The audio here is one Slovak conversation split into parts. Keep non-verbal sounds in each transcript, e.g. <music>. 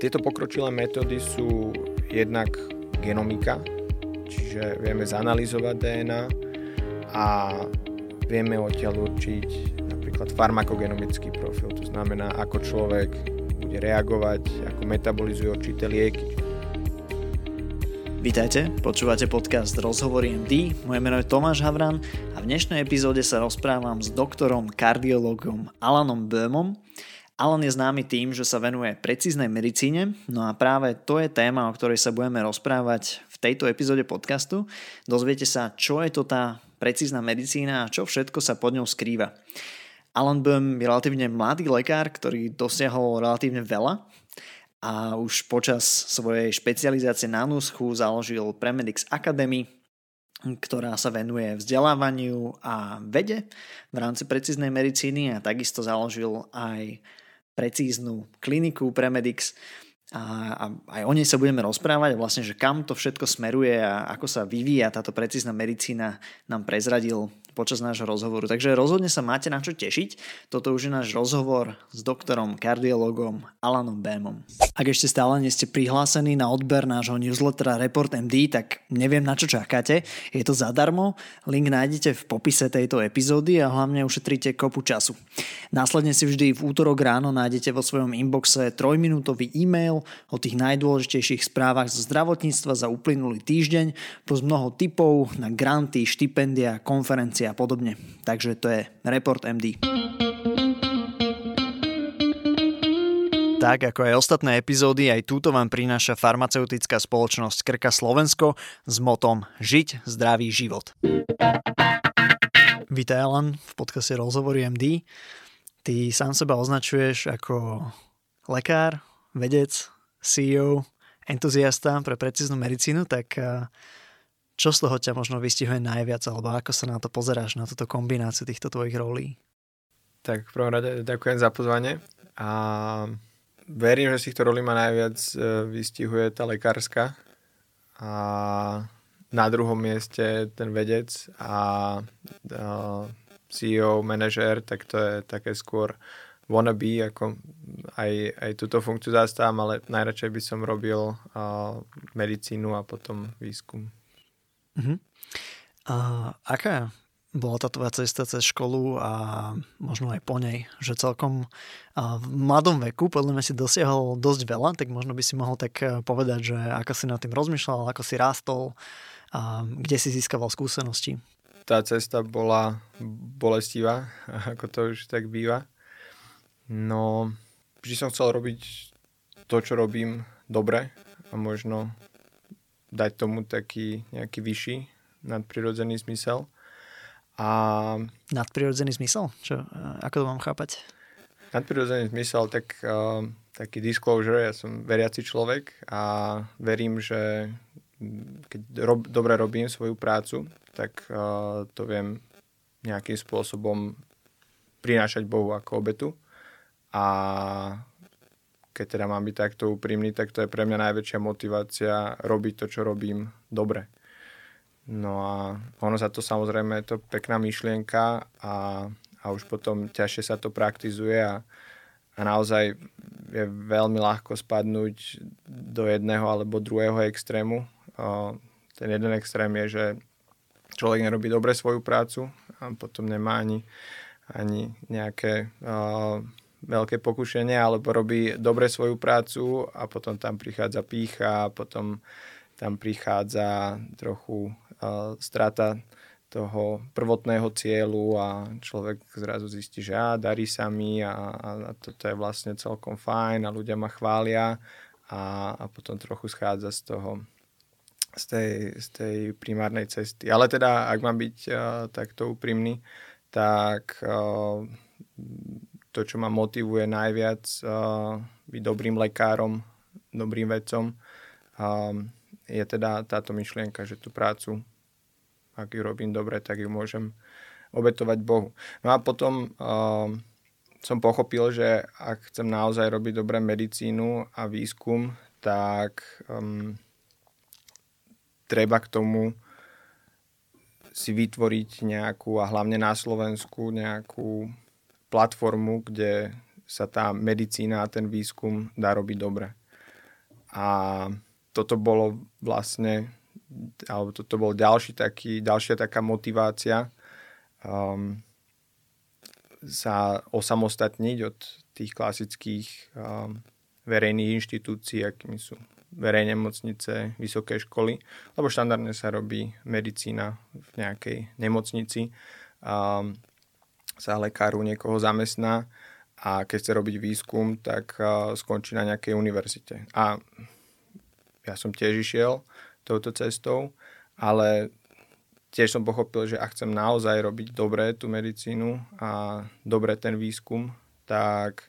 Tieto pokročilé metódy sú jednak genomika, čiže vieme zanalizovať DNA a vieme odtiaľ určiť napríklad farmakogenomický profil, to znamená, ako človek bude reagovať, ako metabolizuje určité lieky. Vítajte, počúvate podcast Rozhovory MD, moje meno je Tomáš Havran a v dnešnej epizóde sa rozprávam s doktorom kardiologom Alanom Böhmom, Alan je známy tým, že sa venuje precíznej medicíne, no a práve to je téma, o ktorej sa budeme rozprávať v tejto epizóde podcastu. Dozviete sa, čo je to tá precízna medicína a čo všetko sa pod ňou skrýva. Alan Böhm je relatívne mladý lekár, ktorý dosiahol relatívne veľa a už počas svojej špecializácie na NUSCHu založil Premedix Academy, ktorá sa venuje vzdelávaniu a vede v rámci precíznej medicíny a takisto založil aj precíznu kliniku Premedix a, a aj o nej sa budeme rozprávať vlastne, že kam to všetko smeruje a ako sa vyvíja táto precízna medicína nám prezradil počas nášho rozhovoru. Takže rozhodne sa máte na čo tešiť. Toto už je náš rozhovor s doktorom kardiologom Alanom Bémom. Ak ešte stále nie ste prihlásení na odber nášho newslettera Report MD, tak neviem na čo čakáte. Je to zadarmo, link nájdete v popise tejto epizódy a hlavne ušetríte kopu času. Následne si vždy v útorok ráno nájdete vo svojom inboxe trojminútový e-mail o tých najdôležitejších správach zo zdravotníctva za uplynulý týždeň, plus mnoho tipov na granty, štipendia, konferencie a podobne. Takže to je Report MD. Tak ako aj ostatné epizódy, aj túto vám prináša farmaceutická spoločnosť Krka Slovensko s motom Žiť zdravý život. Vítaj Alan v podcaste Rozhovory MD. Ty sám seba označuješ ako lekár, vedec, CEO, entuziasta pre precíznu medicínu, tak eh, čo z toho ťa možno vystihuje najviac, alebo ako sa na to pozeráš, na túto kombináciu týchto tvojich rolí? Tak v prvom rade ďakujem za pozvanie a verím, že z týchto rolí ma najviac e, vystihuje tá lekárska a na druhom mieste ten vedec a CEO, manažér, tak to je také skôr wannabe, ako aj, aj túto funkciu zastávam, ale najradšej by som robil uh, medicínu a potom výskum. Uh-huh. A aká bola tá tvoja cesta cez školu a možno aj po nej, že celkom v mladom veku podľa mňa si dosiahol dosť veľa, tak možno by si mohol tak e, povedať, že ako si nad tým rozmýšľal, ako si rástol, a kde si získaval skúsenosti. Tá cesta bola bolestivá, <laughs> ako to už tak býva. No, vždy som chcel robiť to, čo robím dobre a možno dať tomu taký nejaký vyšší nadprirodzený zmysel. A... Nadprirodzený zmysel? Čo, ako to mám chápať? Nadprirodzený zmysel, tak uh, taký disclosure, ja som veriaci človek a verím, že keď rob, dobre robím svoju prácu, tak uh, to viem nejakým spôsobom prinášať Bohu ako obetu. A keď teda mám byť takto úprimný, tak to je pre mňa najväčšia motivácia robiť to, čo robím dobre. No a ono sa to samozrejme, je to pekná myšlienka a, a už potom ťažšie sa to praktizuje a, a naozaj je veľmi ľahko spadnúť do jedného alebo druhého extrému. O, ten jeden extrém je, že človek nerobí dobre svoju prácu a potom nemá ani, ani nejaké veľké pokušenie, alebo robí dobre svoju prácu a potom tam prichádza pícha, potom tam prichádza trochu strata toho prvotného cieľu a človek zrazu zistí, že á, darí sa mi a, a toto je vlastne celkom fajn a ľudia ma chvália a, a potom trochu schádza z toho z tej, z tej primárnej cesty. Ale teda, ak mám byť uh, takto úprimný, tak uh, to, čo ma motivuje najviac uh, byť dobrým lekárom, dobrým vedcom, uh, je teda táto myšlienka, že tú prácu ak ju robím dobre, tak ju môžem obetovať Bohu. No a potom uh, som pochopil, že ak chcem naozaj robiť dobré medicínu a výskum, tak um, treba k tomu si vytvoriť nejakú, a hlavne na Slovensku, nejakú platformu, kde sa tá medicína a ten výskum dá robiť dobre. A toto bolo vlastne, alebo toto bol ďalší taký, ďalšia taká motivácia um, sa osamostatniť od tých klasických um, verejných inštitúcií, akými sú verejné nemocnice, vysoké školy, lebo štandardne sa robí medicína v nejakej nemocnici. Um, sa lekáru niekoho zamestná a keď chce robiť výskum, tak skončí na nejakej univerzite. A ja som tiež išiel touto cestou, ale tiež som pochopil, že ak chcem naozaj robiť dobre tú medicínu a dobre ten výskum, tak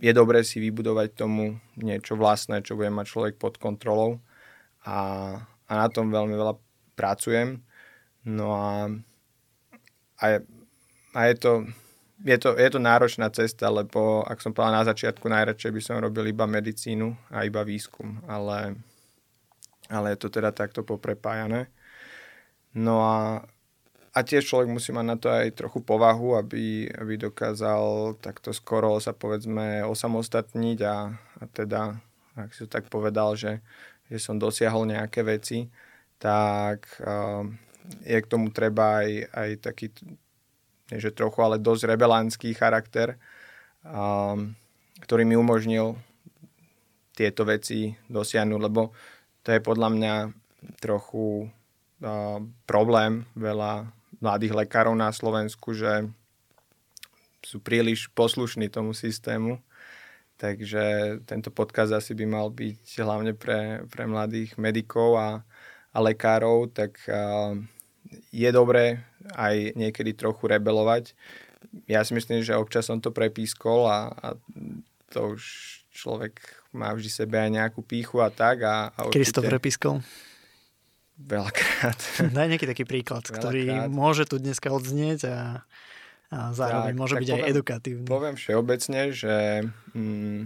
je dobré si vybudovať tomu niečo vlastné, čo bude mať človek pod kontrolou a, a na tom veľmi veľa pracujem. No a, a, a je, to, je, to, je to náročná cesta, lebo ak som povedal na začiatku, najradšej by som robil iba medicínu a iba výskum, ale, ale je to teda takto poprepájané. No a a tiež človek musí mať na to aj trochu povahu, aby, aby dokázal takto skoro sa povedzme osamostatniť a, a teda, ak si to tak povedal, že, že som dosiahol nejaké veci, tak uh, je k tomu treba aj, aj taký, nie že trochu, ale dosť rebelánský charakter, uh, ktorý mi umožnil tieto veci dosiahnuť, lebo to je podľa mňa trochu uh, problém veľa mladých lekárov na Slovensku, že sú príliš poslušní tomu systému. Takže tento podkaz asi by mal byť hlavne pre, pre mladých medikov a, a lekárov, tak a, je dobré aj niekedy trochu rebelovať. Ja si myslím, že občas som to prepískol a, a to už človek má vždy sebe aj nejakú píchu a tak. A, a určite... Kedy si to prepískol? Veľakrát. <laughs> Daj nejaký taký príklad, Veľakrát. ktorý môže tu dneska odznieť a, a zároveň tak, môže tak byť poviem, aj edukatívny. Poviem všeobecne, že mm,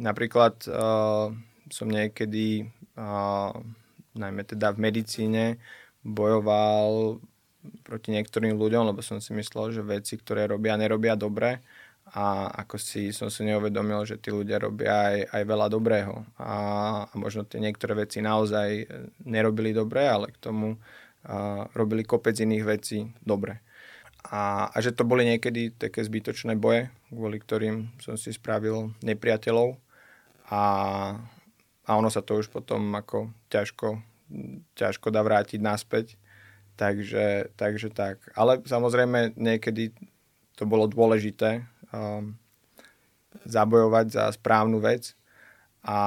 napríklad uh, som niekedy, uh, najmä teda v medicíne, bojoval proti niektorým ľuďom, lebo som si myslel, že veci, ktoré robia, nerobia dobre a ako si som si neuvedomil, že tí ľudia robia aj, aj veľa dobrého a, a možno tie niektoré veci naozaj nerobili dobre, ale k tomu a, robili kopec iných vecí dobre. A, a že to boli niekedy také zbytočné boje, kvôli ktorým som si spravil nepriateľov a, a ono sa to už potom ako ťažko, ťažko dá vrátiť naspäť. Takže, takže tak. Ale samozrejme niekedy to bolo dôležité um, zabojovať za správnu vec a,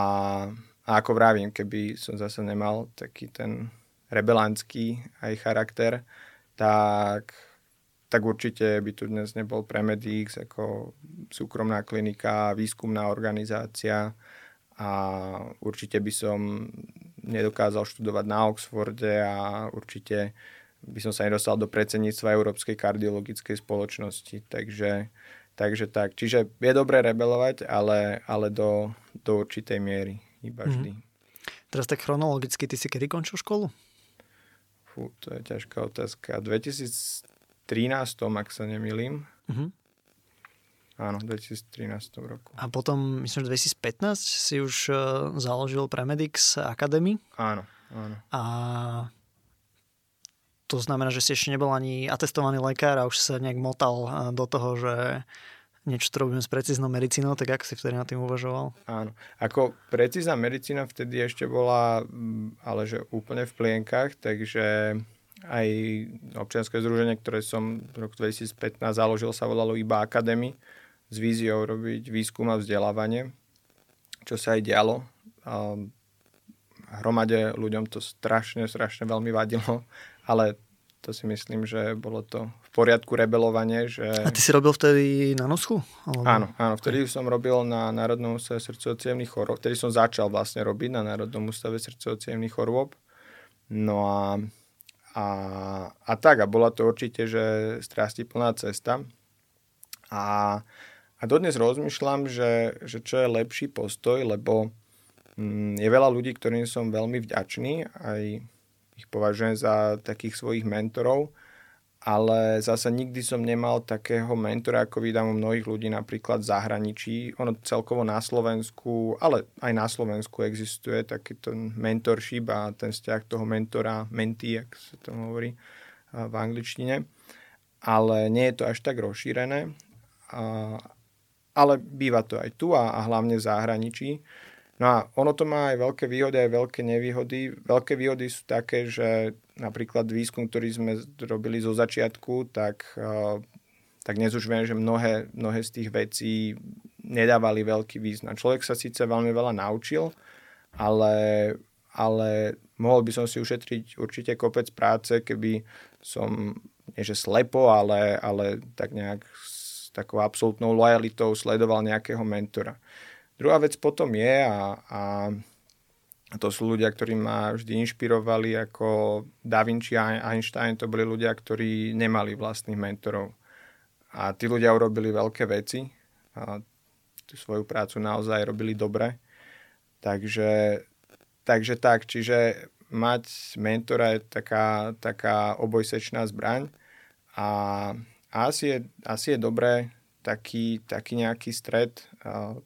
a ako vravím, keby som zase nemal taký ten rebelantský aj charakter, tak, tak určite by tu dnes nebol Premedix ako súkromná klinika, výskumná organizácia a určite by som nedokázal študovať na Oxforde a určite by som sa nedostal do predsedníctva Európskej kardiologickej spoločnosti. Takže Takže tak, čiže je dobré rebelovať, ale, ale do, do určitej miery iba mhm. vždy. Mm-hmm. Teraz tak chronologicky, ty si kedy končil školu? Fú, to je ťažká otázka. V 2013, ak sa nemýlim. Mm-hmm. Áno, v 2013 roku. A potom, myslím, že 2015 si už uh, založil Premedix Academy. Áno, áno. A to znamená, že si ešte nebol ani atestovaný lekár a už sa nejak motal eh, do toho, že niečo to robíme s precíznou medicínou, tak ako si vtedy na tým uvažoval? Áno. Ako precízna medicína vtedy ešte bola, mm, ale že úplne v plienkach, takže aj občianske združenie, ktoré som v roku 2015 založil, sa volalo iba Academy s víziou robiť výskum a vzdelávanie, čo sa aj dialo. A hromade ľuďom to strašne, strašne veľmi vadilo, ale to si myslím, že bolo to v poriadku rebelovanie. Že... A ty si robil vtedy na nosku? Alebo... Áno, áno, vtedy som robil na Národnom ústave srdcovo chorôb. Vtedy som začal vlastne robiť na Národnom ústave srdcovo chorôb. No a, a, a tak, a bola to určite, že plná cesta. A, a dodnes rozmýšľam, že, že čo je lepší postoj, lebo mm, je veľa ľudí, ktorým som veľmi vďačný, aj ich považujem za takých svojich mentorov, ale zase nikdy som nemal takého mentora, ako vydám u mnohých ľudí napríklad v zahraničí. Ono celkovo na Slovensku, ale aj na Slovensku existuje takýto mentorship a ten vzťah toho mentora, mentee, ak sa to hovorí v angličtine. Ale nie je to až tak rozšírené. Ale býva to aj tu a, hlavne v zahraničí. No a ono to má aj veľké výhody, aj veľké nevýhody. Veľké výhody sú také, že napríklad výskum, ktorý sme robili zo začiatku, tak, eh, tak dnes už viem, že mnohé, mnohé z tých vecí nedávali veľký význam. Človek sa síce veľmi veľa naučil, ale, ale mohol by som si ušetriť určite kopec práce, keby som, nie že slepo, ale, ale tak nejak s takou absolútnou lojalitou sledoval nejakého mentora. Druhá vec potom je a, a to sú ľudia, ktorí ma vždy inšpirovali ako Da Vinci a Einstein. To boli ľudia, ktorí nemali vlastných mentorov. A tí ľudia urobili veľké veci. A tú svoju prácu naozaj robili dobre. Takže, takže tak, čiže mať mentora je taká, taká obojsečná zbraň. A asi, je, asi je dobré taký, taký nejaký stred,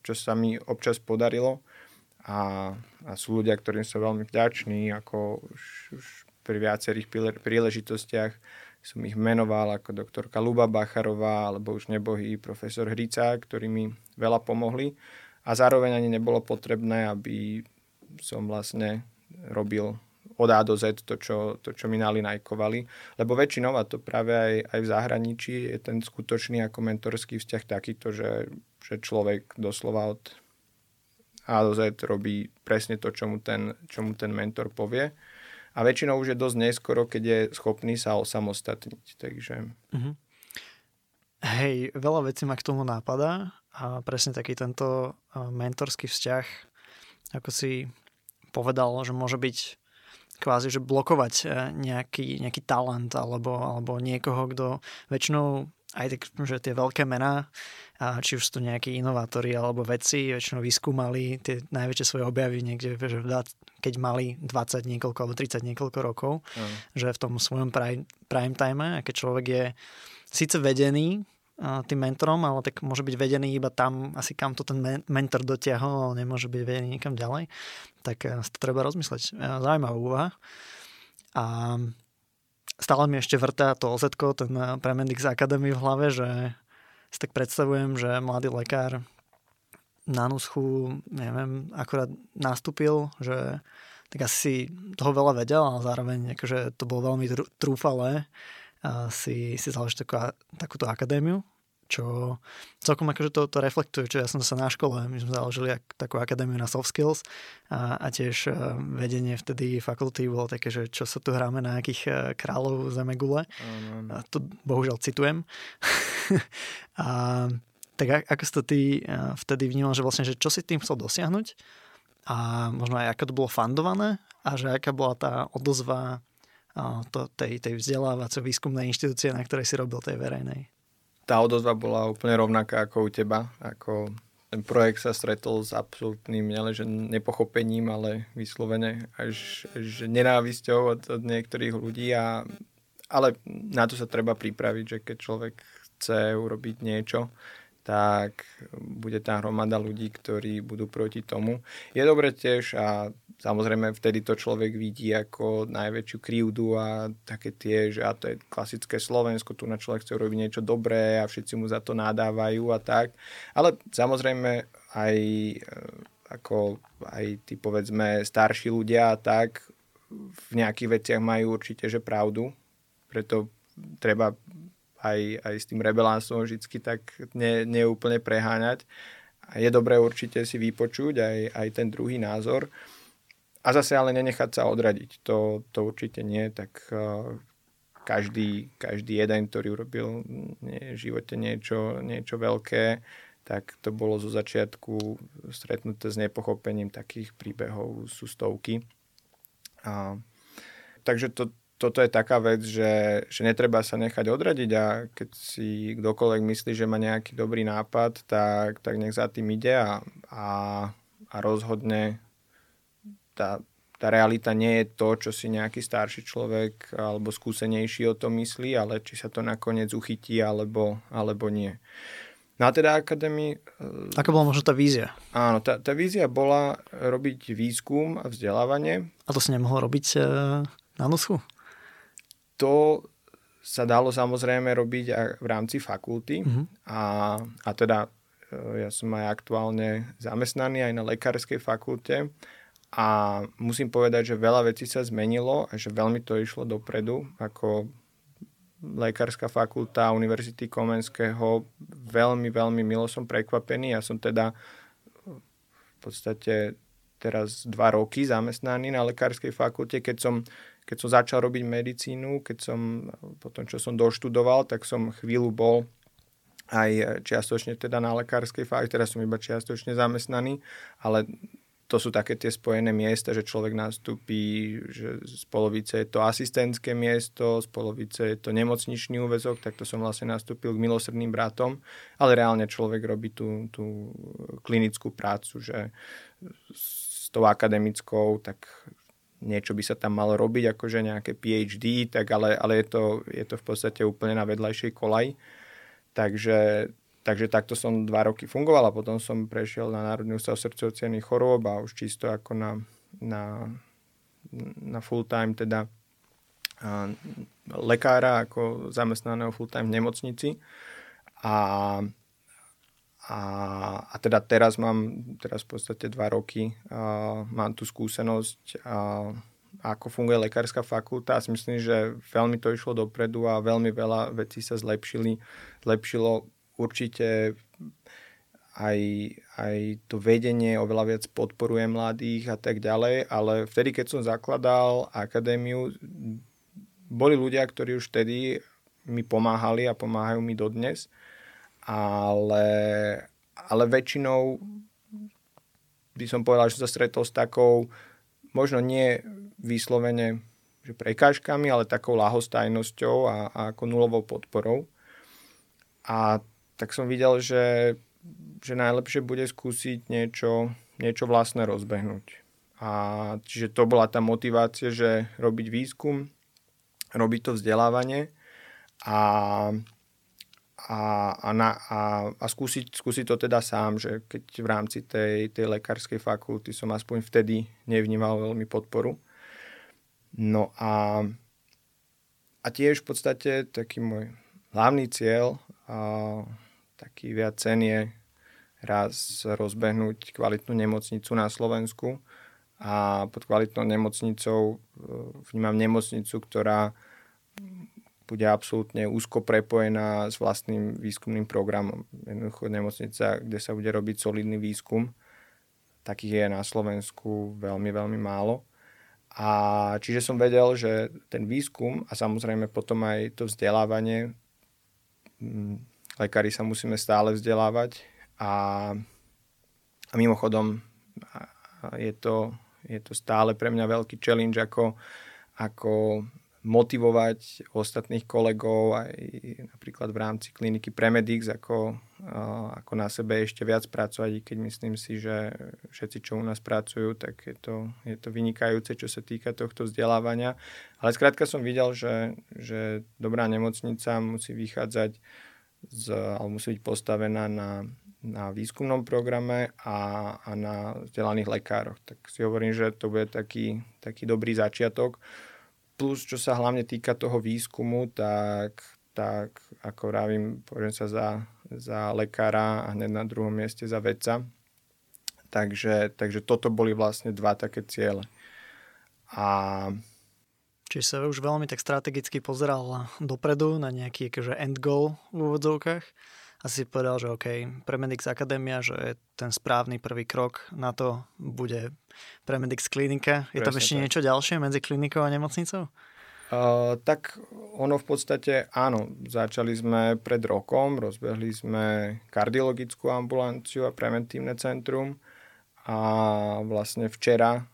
čo sa mi občas podarilo. A, a sú ľudia, ktorým som veľmi vďačný, ako už, už pri viacerých príležitostiach som ich menoval ako doktorka Luba Bacharová alebo už nebohý profesor Hrica, ktorí mi veľa pomohli. A zároveň ani nebolo potrebné, aby som vlastne robil od A do Z to, čo, to, čo mi nalinajkovali. Lebo väčšinou, a to práve aj, aj v zahraničí, je ten skutočný ako mentorský vzťah takýto, že, že človek doslova od a do Z robí presne to, čo mu ten, čo mu ten mentor povie. A väčšinou už je dosť neskoro, keď je schopný sa osamostatniť. Takže... Mm-hmm. Hej, veľa vecí ma k tomu nápada a presne taký tento mentorský vzťah, ako si povedal, že môže byť kvázi, že blokovať e, nejaký, nejaký talent alebo, alebo niekoho, kto väčšinou aj tak, že tie veľké mená, a či už sú to nejakí inovátori alebo vedci, väčšinou vyskúmali tie najväčšie svoje objavy niekde, že keď mali 20 niekoľko alebo 30 niekoľko rokov, mm. že v tom svojom prime, prime time, a keď človek je síce vedený tým mentorom, ale tak môže byť vedený iba tam, asi kam to ten mentor dotiahol, ale nemôže byť vedený niekam ďalej, tak e, to treba rozmysleť. E, zaujímavá úvaha. A stále mi ešte vrtá to oz ten eh, Premendix Academy v hlave, že si tak predstavujem, že mladý lekár na nuschu, neviem, akorát nastúpil, že tak asi toho veľa vedel, ale zároveň akože to bolo veľmi trúfalé si, si založiť takú, takúto akadémiu čo celkom akože to, to reflektuje, čo ja som sa na škole, my sme založili ak, takú akadémiu na soft skills a, a tiež uh, vedenie vtedy fakulty bolo také, že čo sa tu hráme na nejakých uh, kráľov zemegule. Mm. A to bohužiaľ citujem. <laughs> a, tak ako si to ty uh, vtedy vnímal, že vlastne, že čo si tým chcel dosiahnuť a možno aj ako to bolo fandované a že aká bola tá odozva to, tej, tej vzdelávacej výskumnej inštitúcie, na ktorej si robil tej verejnej tá odozva bola úplne rovnaká ako u teba. Ako ten projekt sa stretol s absolútnym nielenže nepochopením, ale vyslovene až, až nenávisťou od, od niektorých ľudí. A, ale na to sa treba pripraviť, že keď človek chce urobiť niečo, tak bude tá hromada ľudí, ktorí budú proti tomu. Je dobre tiež a samozrejme vtedy to človek vidí ako najväčšiu krivdu a také tie, že a to je klasické Slovensko, tu na človek chce urobiť niečo dobré a všetci mu za to nadávajú a tak. Ale samozrejme aj e, ako aj tí povedzme starší ľudia a tak v nejakých veciach majú určite, že pravdu. Preto treba aj, aj s tým rebelánstvom vždy tak ne, neúplne preháňať. Je dobré určite si vypočuť aj, aj ten druhý názor. A zase ale nenechať sa odradiť. To, to určite nie. Tak uh, každý, každý jeden, ktorý urobil nie, v živote niečo, niečo veľké, tak to bolo zo začiatku stretnuté s nepochopením takých príbehov sú stovky. A, takže to, toto je taká vec, že, že netreba sa nechať odradiť a keď si kdokoľvek myslí, že má nejaký dobrý nápad, tak, tak nech za tým ide a, a, a rozhodne tá, tá realita nie je to, čo si nejaký starší človek alebo skúsenejší o tom myslí, ale či sa to nakoniec uchytí alebo, alebo nie. Na teda akadémii... E, Aká bola možno tá vízia? Áno, tá, tá vízia bola robiť výskum a vzdelávanie. A to si nemohol robiť e, na nosku? To sa dalo samozrejme robiť aj v rámci fakulty. Uh-huh. A, a teda e, ja som aj aktuálne zamestnaný aj na lekárskej fakulte a musím povedať, že veľa vecí sa zmenilo a že veľmi to išlo dopredu, ako lekárska fakulta Univerzity Komenského. Veľmi, veľmi milo som prekvapený. Ja som teda v podstate teraz dva roky zamestnaný na lekárskej fakulte. Keď som, keď som začal robiť medicínu, keď som, potom čo som doštudoval, tak som chvíľu bol aj čiastočne teda na lekárskej fakulte, teraz som iba čiastočne zamestnaný, ale to sú také tie spojené miesta, že človek nastúpi, že z polovice je to asistentské miesto, z polovice je to nemocničný úvezok, tak to som vlastne nastúpil k milosrdným bratom, ale reálne človek robí tú, tú klinickú prácu, že s tou akademickou, tak niečo by sa tam malo robiť, akože nejaké PhD, tak ale, ale je, to, je to v podstate úplne na vedľajšej kolaj. Takže Takže takto som dva roky fungoval a potom som prešiel na Národný ústav srdcovcianých chorôb a už čisto ako na, na, na full time teda a, lekára ako zamestnaného full time v nemocnici. A, a, a teda teraz mám, teraz v podstate dva roky a, mám tú skúsenosť a, ako funguje lekárska fakulta. A myslím, že veľmi to išlo dopredu a veľmi veľa vecí sa zlepšili, zlepšilo určite aj, aj to vedenie oveľa viac podporuje mladých a tak ďalej, ale vtedy, keď som zakladal akadémiu, boli ľudia, ktorí už vtedy mi pomáhali a pomáhajú mi dodnes, ale, ale väčšinou by som povedal, že sa stretol s takou, možno nie vyslovene že prekážkami, ale takou lahostajnosťou a, a ako nulovou podporou. A tak som videl, že, že najlepšie bude skúsiť niečo, niečo vlastné rozbehnúť. A čiže to bola tá motivácia, že robiť výskum, robiť to vzdelávanie a, a, a, na, a, a skúsiť, skúsiť to teda sám, že keď v rámci tej, tej lekárskej fakulty som aspoň vtedy nevnímal veľmi podporu. No a, a tiež v podstate taký môj hlavný cieľ a, taký viac cen je raz rozbehnúť kvalitnú nemocnicu na Slovensku a pod kvalitnou nemocnicou e, vnímam nemocnicu, ktorá bude absolútne úzko prepojená s vlastným výskumným programom. Jednoducho nemocnica, kde sa bude robiť solidný výskum, takých je na Slovensku veľmi, veľmi málo. A čiže som vedel, že ten výskum a samozrejme potom aj to vzdelávanie lekári sa musíme stále vzdelávať a, a mimochodom je to, je to stále pre mňa veľký challenge, ako, ako motivovať ostatných kolegov aj napríklad v rámci kliniky Premedix, ako, ako na sebe ešte viac pracovať, i keď myslím si, že všetci, čo u nás pracujú, tak je to, je to vynikajúce, čo sa týka tohto vzdelávania. Ale skrátka som videl, že, že dobrá nemocnica musí vychádzať z, alebo musí byť postavená na, na výskumnom programe a, a na vzdelaných lekároch. Tak si hovorím, že to bude taký, taký dobrý začiatok. Plus, čo sa hlavne týka toho výskumu, tak, tak ako vravím, považujem sa za, za lekára a hneď na druhom mieste za vedca. Takže, takže toto boli vlastne dva také ciele. A Čiže sa už veľmi tak strategicky pozeral dopredu na nejaký akože end goal v úvodzovkách a si povedal, že OK, Premedix Akadémia, že je ten správny prvý krok na to bude Premedix klinika. Je Presne tam ešte tak. niečo ďalšie medzi klinikou a nemocnicou? Uh, tak ono v podstate áno, začali sme pred rokom, rozbehli sme kardiologickú ambulanciu a preventívne centrum a vlastne včera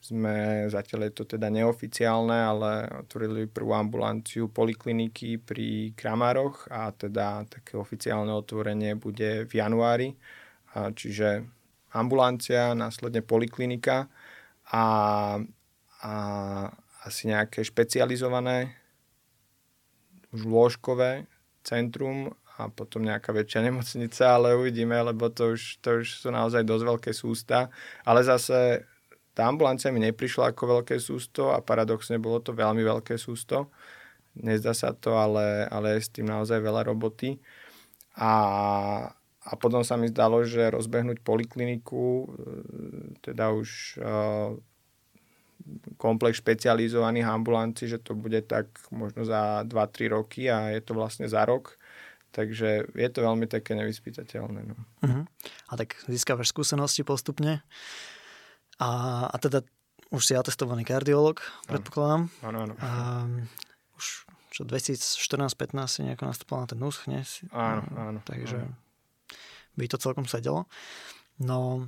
sme, zatiaľ je to teda neoficiálne, ale otvorili prvú ambulanciu polikliniky pri Kramároch a teda také oficiálne otvorenie bude v januári. Čiže ambulancia, následne poliklinika a, a asi nejaké špecializované už lôžkové centrum a potom nejaká väčšia nemocnica, ale uvidíme, lebo to už, to už sú naozaj dosť veľké sústa. Ale zase tá ambulancia mi neprišla ako veľké sústo a paradoxne bolo to veľmi veľké sústo. Nezdá sa to, ale, ale je s tým naozaj veľa roboty. A, a potom sa mi zdalo, že rozbehnúť polikliniku, e, teda už uh, komplex špecializovaných ambulancií, že to bude tak možno za 2-3 roky a je to vlastne za rok, Takže je to veľmi také nevyspytateľné. No. Uh-huh. A tak získavaš skúsenosti postupne. A, a teda už si atestovaný kardiolog, predpokladám. Áno, áno. A, už čo 2014-15 si nejako nastupoval na ten NUSCH, nie? Áno, áno. Takže áno. by to celkom sedelo. No,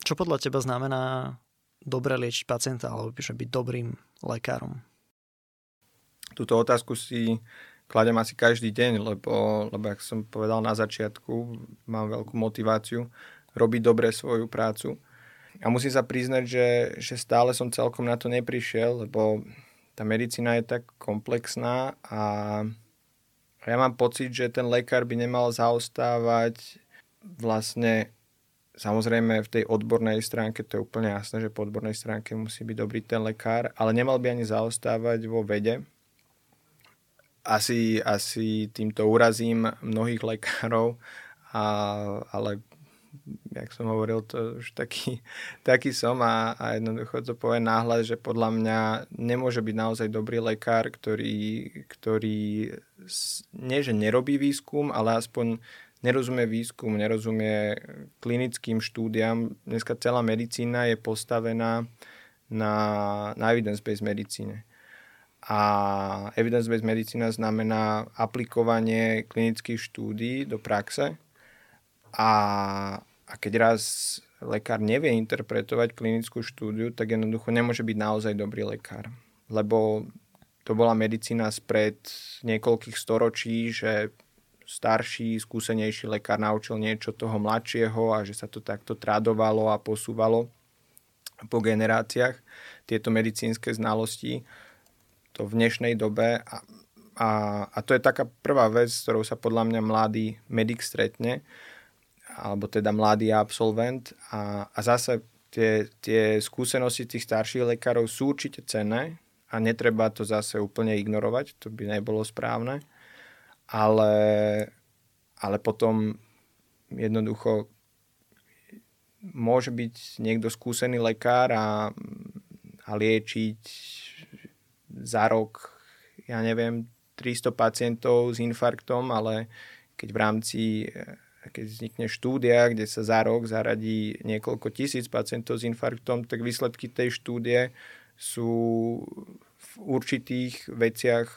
čo podľa teba znamená dobre liečiť pacienta, alebo že byť dobrým lekárom? Túto otázku si kladem asi každý deň, lebo, lebo jak som povedal na začiatku, mám veľkú motiváciu robiť dobre svoju prácu. A musím sa priznať, že, že stále som celkom na to neprišiel, lebo tá medicína je tak komplexná a ja mám pocit, že ten lekár by nemal zaostávať vlastne Samozrejme v tej odbornej stránke to je úplne jasné, že po odbornej stránke musí byť dobrý ten lekár, ale nemal by ani zaostávať vo vede, asi, asi týmto urazím mnohých lekárov, a, ale jak som hovoril, to už taký, <laughs> taký som a, a jednoducho to povie náhľad, že podľa mňa nemôže byť naozaj dobrý lekár, ktorý, ktorý nie že nerobí výskum, ale aspoň nerozumie výskum, nerozumie klinickým štúdiam. Dneska celá medicína je postavená na, na evidence-based medicíne. A evidence-based medicína znamená aplikovanie klinických štúdí do praxe. A, a keď raz lekár nevie interpretovať klinickú štúdiu, tak jednoducho nemôže byť naozaj dobrý lekár. Lebo to bola medicína spred niekoľkých storočí, že starší, skúsenejší lekár naučil niečo toho mladšieho a že sa to takto tradovalo a posúvalo po generáciách tieto medicínske znalosti to v dnešnej dobe a, a, a to je taká prvá vec, s ktorou sa podľa mňa mladý medic stretne, alebo teda mladý absolvent. A, a zase tie, tie skúsenosti tých starších lekárov sú určite cenné a netreba to zase úplne ignorovať, to by nebolo správne, ale, ale potom jednoducho môže byť niekto skúsený lekár a, a liečiť za rok, ja neviem, 300 pacientov s infarktom, ale keď v rámci keď vznikne štúdia, kde sa za rok zaradí niekoľko tisíc pacientov s infarktom, tak výsledky tej štúdie sú v určitých veciach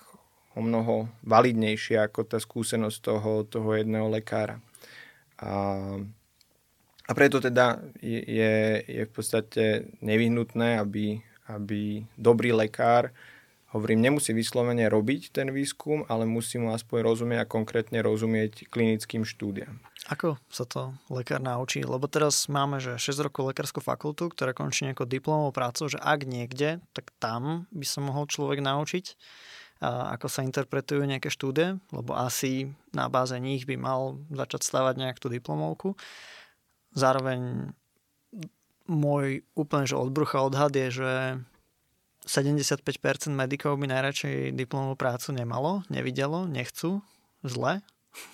o mnoho validnejšie ako tá skúsenosť toho, toho jedného lekára. A, a preto teda je, je v podstate nevyhnutné, aby, aby dobrý lekár Hovorím, nemusí vyslovene robiť ten výskum, ale musí mu aspoň rozumieť a konkrétne rozumieť klinickým štúdiam. Ako sa to lekár naučí? Lebo teraz máme, že 6 rokov lekárskú fakultu, ktorá končí nejakou diplomovou prácou, že ak niekde, tak tam by sa mohol človek naučiť, a ako sa interpretujú nejaké štúdie, lebo asi na báze nich by mal začať stavať nejak tú diplomovku. Zároveň môj úplne že odbrucha odhad je, že 75% medikov by najradšej diplomovú prácu nemalo, nevidelo, nechcú, zle.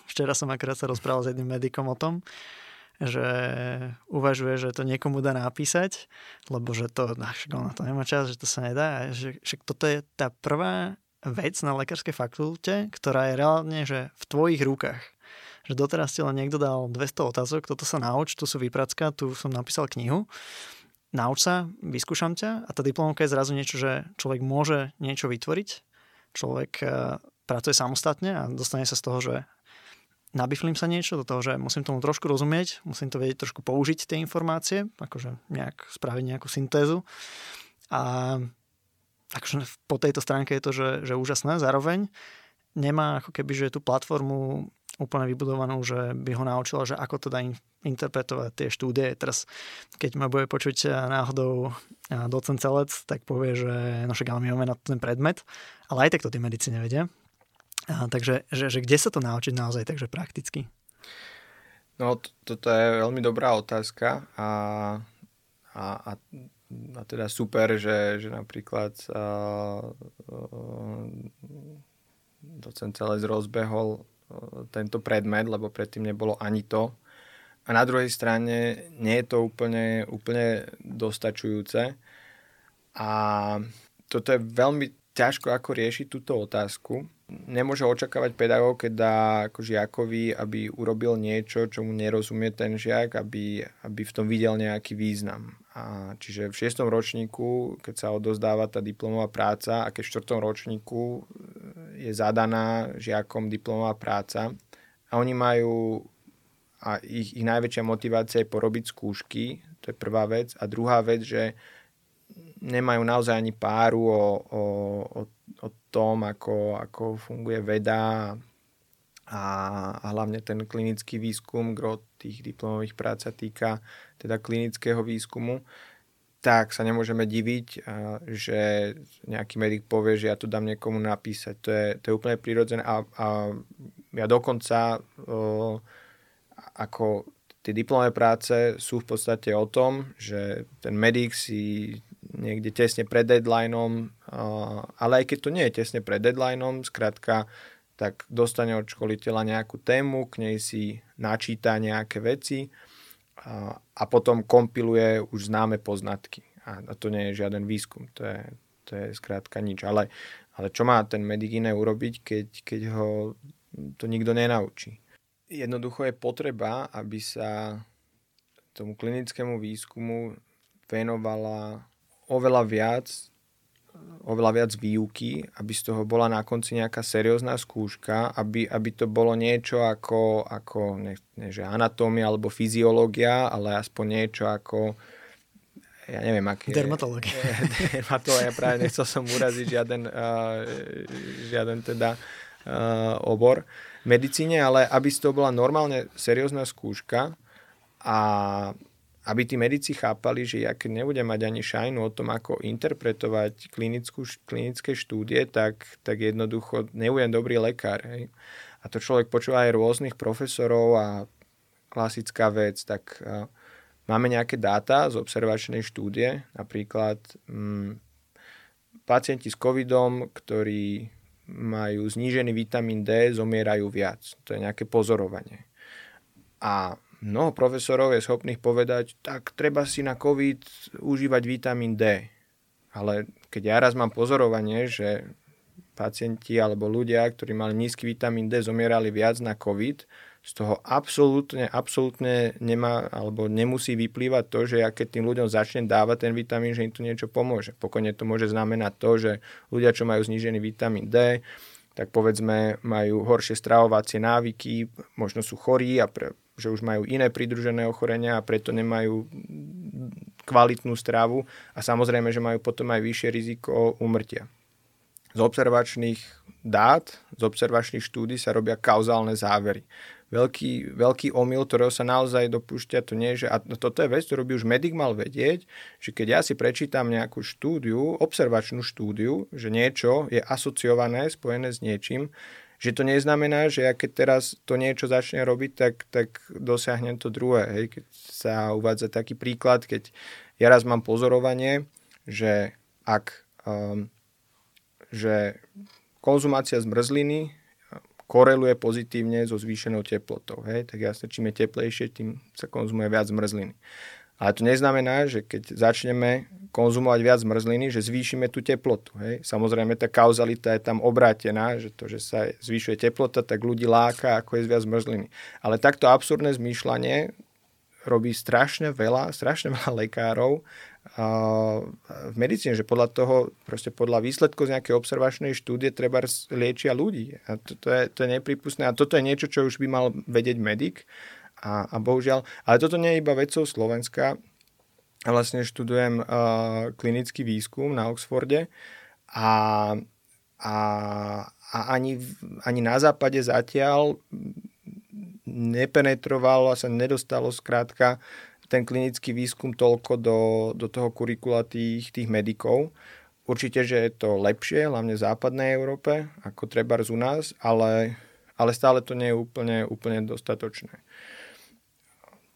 Včera som akorát sa rozprával s jedným medikom o tom, že uvažuje, že to niekomu dá napísať, lebo že to, však na to nemá čas, že to sa nedá. Že, že toto je tá prvá vec na lekárskej fakulte, ktorá je reálne že v tvojich rukách. Že doteraz ti len niekto dal 200 otázok, toto sa nauč, tu sú vypracka, tu som napísal knihu nauč sa, vyskúšam ťa a tá diplomovka je zrazu niečo, že človek môže niečo vytvoriť, človek e, pracuje samostatne a dostane sa z toho, že nabiflím sa niečo, do toho, že musím tomu trošku rozumieť, musím to vedieť trošku použiť tie informácie, akože nejak spraviť nejakú syntézu. A akože po tejto stránke je to, že, že úžasné. Zároveň nemá ako keby, že tú platformu úplne vybudovanú, že by ho naučila, že ako teda in, interpretovať tie štúdie. Teraz, keď ma bude počuť náhodou docent Celec, tak povie, že no však ale my máme na ten predmet, ale aj tak to tí medici nevedia. A, takže že, že kde sa to naučiť naozaj takže prakticky? No, to, toto je veľmi dobrá otázka a, a, a, a teda super, že, že napríklad uh, uh, docent Celec rozbehol tento predmet, lebo predtým nebolo ani to. A na druhej strane nie je to úplne, úplne dostačujúce. A toto je veľmi ťažko ako riešiť túto otázku, nemôže očakávať pedagóg, keď dá ako žiakovi, aby urobil niečo, čo mu nerozumie ten žiak, aby, aby v tom videl nejaký význam. A čiže v šiestom ročníku, keď sa odozdáva tá diplomová práca a keď v štvrtom ročníku je zadaná žiakom diplomová práca a oni majú a ich, ich najväčšia motivácia je porobiť skúšky, to je prvá vec. A druhá vec, že nemajú naozaj ani páru o, o, o o tom, ako, ako funguje veda a, a hlavne ten klinický výskum, gro tých diplomových prác sa týka teda klinického výskumu, tak sa nemôžeme diviť, že nejaký medic povie, že ja to dám niekomu napísať. To je, to je úplne prirodzené a, a ja dokonca o, ako tie diplomové práce sú v podstate o tom, že ten medic si niekde tesne pred deadlineom, ale aj keď to nie je tesne pred deadlineom, skrátka, tak dostane od školiteľa nejakú tému, k nej si načíta nejaké veci a potom kompiluje už známe poznatky. A to nie je žiaden výskum, to je, to je skrátka nič. Ale, ale čo má ten medic iné urobiť, keď, keď ho to nikto nenaučí? Jednoducho je potreba, aby sa tomu klinickému výskumu venovala oveľa viac oveľa viac výuky, aby z toho bola na konci nejaká seriózna skúška, aby, aby to bolo niečo ako, ako ne, ne, že anatómia alebo fyziológia, ale aspoň niečo ako ja neviem, aký Dermatológia. <laughs> Dermatológia, práve nechcel som uraziť žiaden, uh, žiaden teda uh, obor v medicíne, ale aby z toho bola normálne seriózna skúška a aby tí medici chápali, že ja keď nebudem mať ani šajnu o tom, ako interpretovať klinickú, klinické štúdie, tak, tak jednoducho nebudem dobrý lekár. Hej. A to človek počúva aj rôznych profesorov a klasická vec, tak uh, máme nejaké dáta z observačnej štúdie, napríklad um, pacienti s covidom, ktorí majú znížený vitamín D, zomierajú viac. To je nejaké pozorovanie. A mnoho profesorov je schopných povedať, tak treba si na COVID užívať vitamín D. Ale keď ja raz mám pozorovanie, že pacienti alebo ľudia, ktorí mali nízky vitamín D, zomierali viac na COVID, z toho absolútne, absolútne nemá alebo nemusí vyplývať to, že ja keď tým ľuďom začnem dávať ten vitamín, že im to niečo pomôže. Pokojne to môže znamenať to, že ľudia, čo majú znížený vitamín D, tak povedzme majú horšie stravovacie návyky, možno sú chorí a pre, že už majú iné pridružené ochorenia a preto nemajú kvalitnú stravu a samozrejme, že majú potom aj vyššie riziko umrtia. Z observačných dát, z observačných štúdí sa robia kauzálne závery. Veľký, veľký omyl, ktorého sa naozaj dopúšťa, to nie, že, a toto je vec, ktorú by už medic mal vedieť, že keď ja si prečítam nejakú štúdiu, observačnú štúdiu, že niečo je asociované, spojené s niečím, že to neznamená, že ja keď teraz to niečo začne robiť, tak, tak dosiahnem to druhé. Hej. Keď sa uvádza taký príklad, keď ja raz mám pozorovanie, že ak um, že konzumácia zmrzliny koreluje pozitívne so zvýšenou teplotou. Hej? Tak jasne, čím je teplejšie, tým sa konzumuje viac zmrzliny. Ale to neznamená, že keď začneme konzumovať viac zmrzliny, že zvýšime tú teplotu. Hej. Samozrejme, tá kauzalita je tam obrátená, že to, že sa zvyšuje teplota, tak ľudí láka, ako je viac zmrzliny. Ale takto absurdné zmýšľanie robí strašne veľa, strašne <laughs> veľa lekárov v medicíne, že podľa toho, proste podľa výsledkov z nejakej observačnej štúdie treba liečia ľudí. A to, to, je, to je nepripustné. A toto je niečo, čo už by mal vedieť medic a, a bohužiaľ, ale toto nie je iba vecou Slovenska. Vlastne študujem uh, klinický výskum na Oxforde a, a, a ani, ani na západe zatiaľ nepenetrovalo a sa nedostalo skrátka ten klinický výskum toľko do, do toho kurikula tých, tých medikov. Určite, že je to lepšie, hlavne v západnej Európe, ako treba u nás, ale, ale stále to nie je úplne, úplne dostatočné.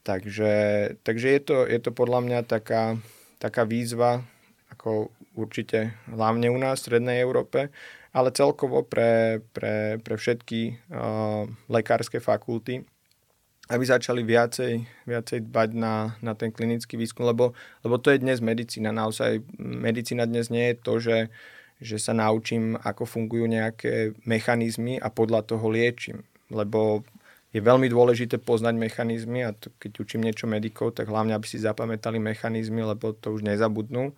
Takže, takže je, to, je to podľa mňa taká, taká výzva, ako určite hlavne u nás v Strednej Európe, ale celkovo pre, pre, pre všetky uh, lekárske fakulty, aby začali viacej, viacej dbať na, na ten klinický výskum, lebo, lebo to je dnes medicína. Naozaj medicína dnes nie je to, že, že sa naučím, ako fungujú nejaké mechanizmy a podľa toho liečím. Lebo je veľmi dôležité poznať mechanizmy a to, keď učím niečo medikov, tak hlavne, aby si zapamätali mechanizmy, lebo to už nezabudnú.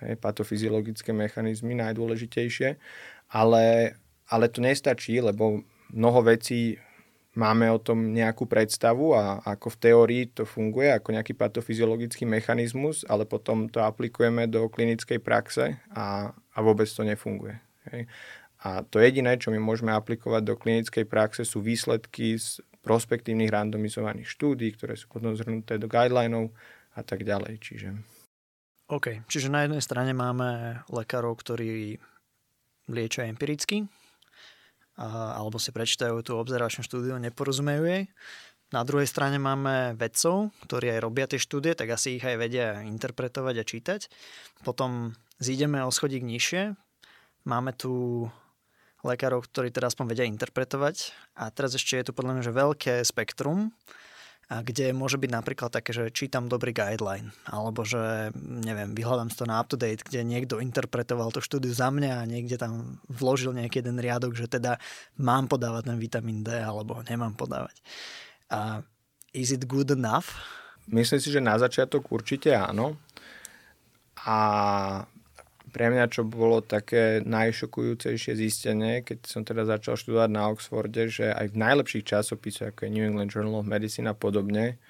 Hej, patofyziologické mechanizmy najdôležitejšie ale, ale to nestačí, lebo mnoho vecí máme o tom nejakú predstavu a ako v teórii to funguje ako nejaký patofyziologický mechanizmus, ale potom to aplikujeme do klinickej praxe a, a vôbec to nefunguje. Hej. A to jediné, čo my môžeme aplikovať do klinickej praxe, sú výsledky z prospektívnych randomizovaných štúdí, ktoré sú potom zhrnuté do guidelinov a tak ďalej. Čiže... OK, čiže na jednej strane máme lekárov, ktorí liečia empiricky, alebo si prečítajú tú obzervačnú štúdiu a neporozumejú jej. Na druhej strane máme vedcov, ktorí aj robia tie štúdie, tak asi ich aj vedia interpretovať a čítať. Potom zídeme o schodík nižšie. Máme tu lekárov, ktorí teda aspoň vedia interpretovať. A teraz ešte je tu podľa mňa že veľké spektrum a kde môže byť napríklad také, že čítam dobrý guideline, alebo že, neviem, vyhľadám to na up-to-date, kde niekto interpretoval tú štúdiu za mňa a niekde tam vložil nejaký jeden riadok, že teda mám podávať ten vitamín D, alebo nemám podávať. A is it good enough? Myslím si, že na začiatok určite áno. A pre mňa, čo bolo také najšokujúcejšie zistenie, keď som teda začal študovať na Oxforde, že aj v najlepších časopisoch, ako je New England Journal of Medicine a podobne,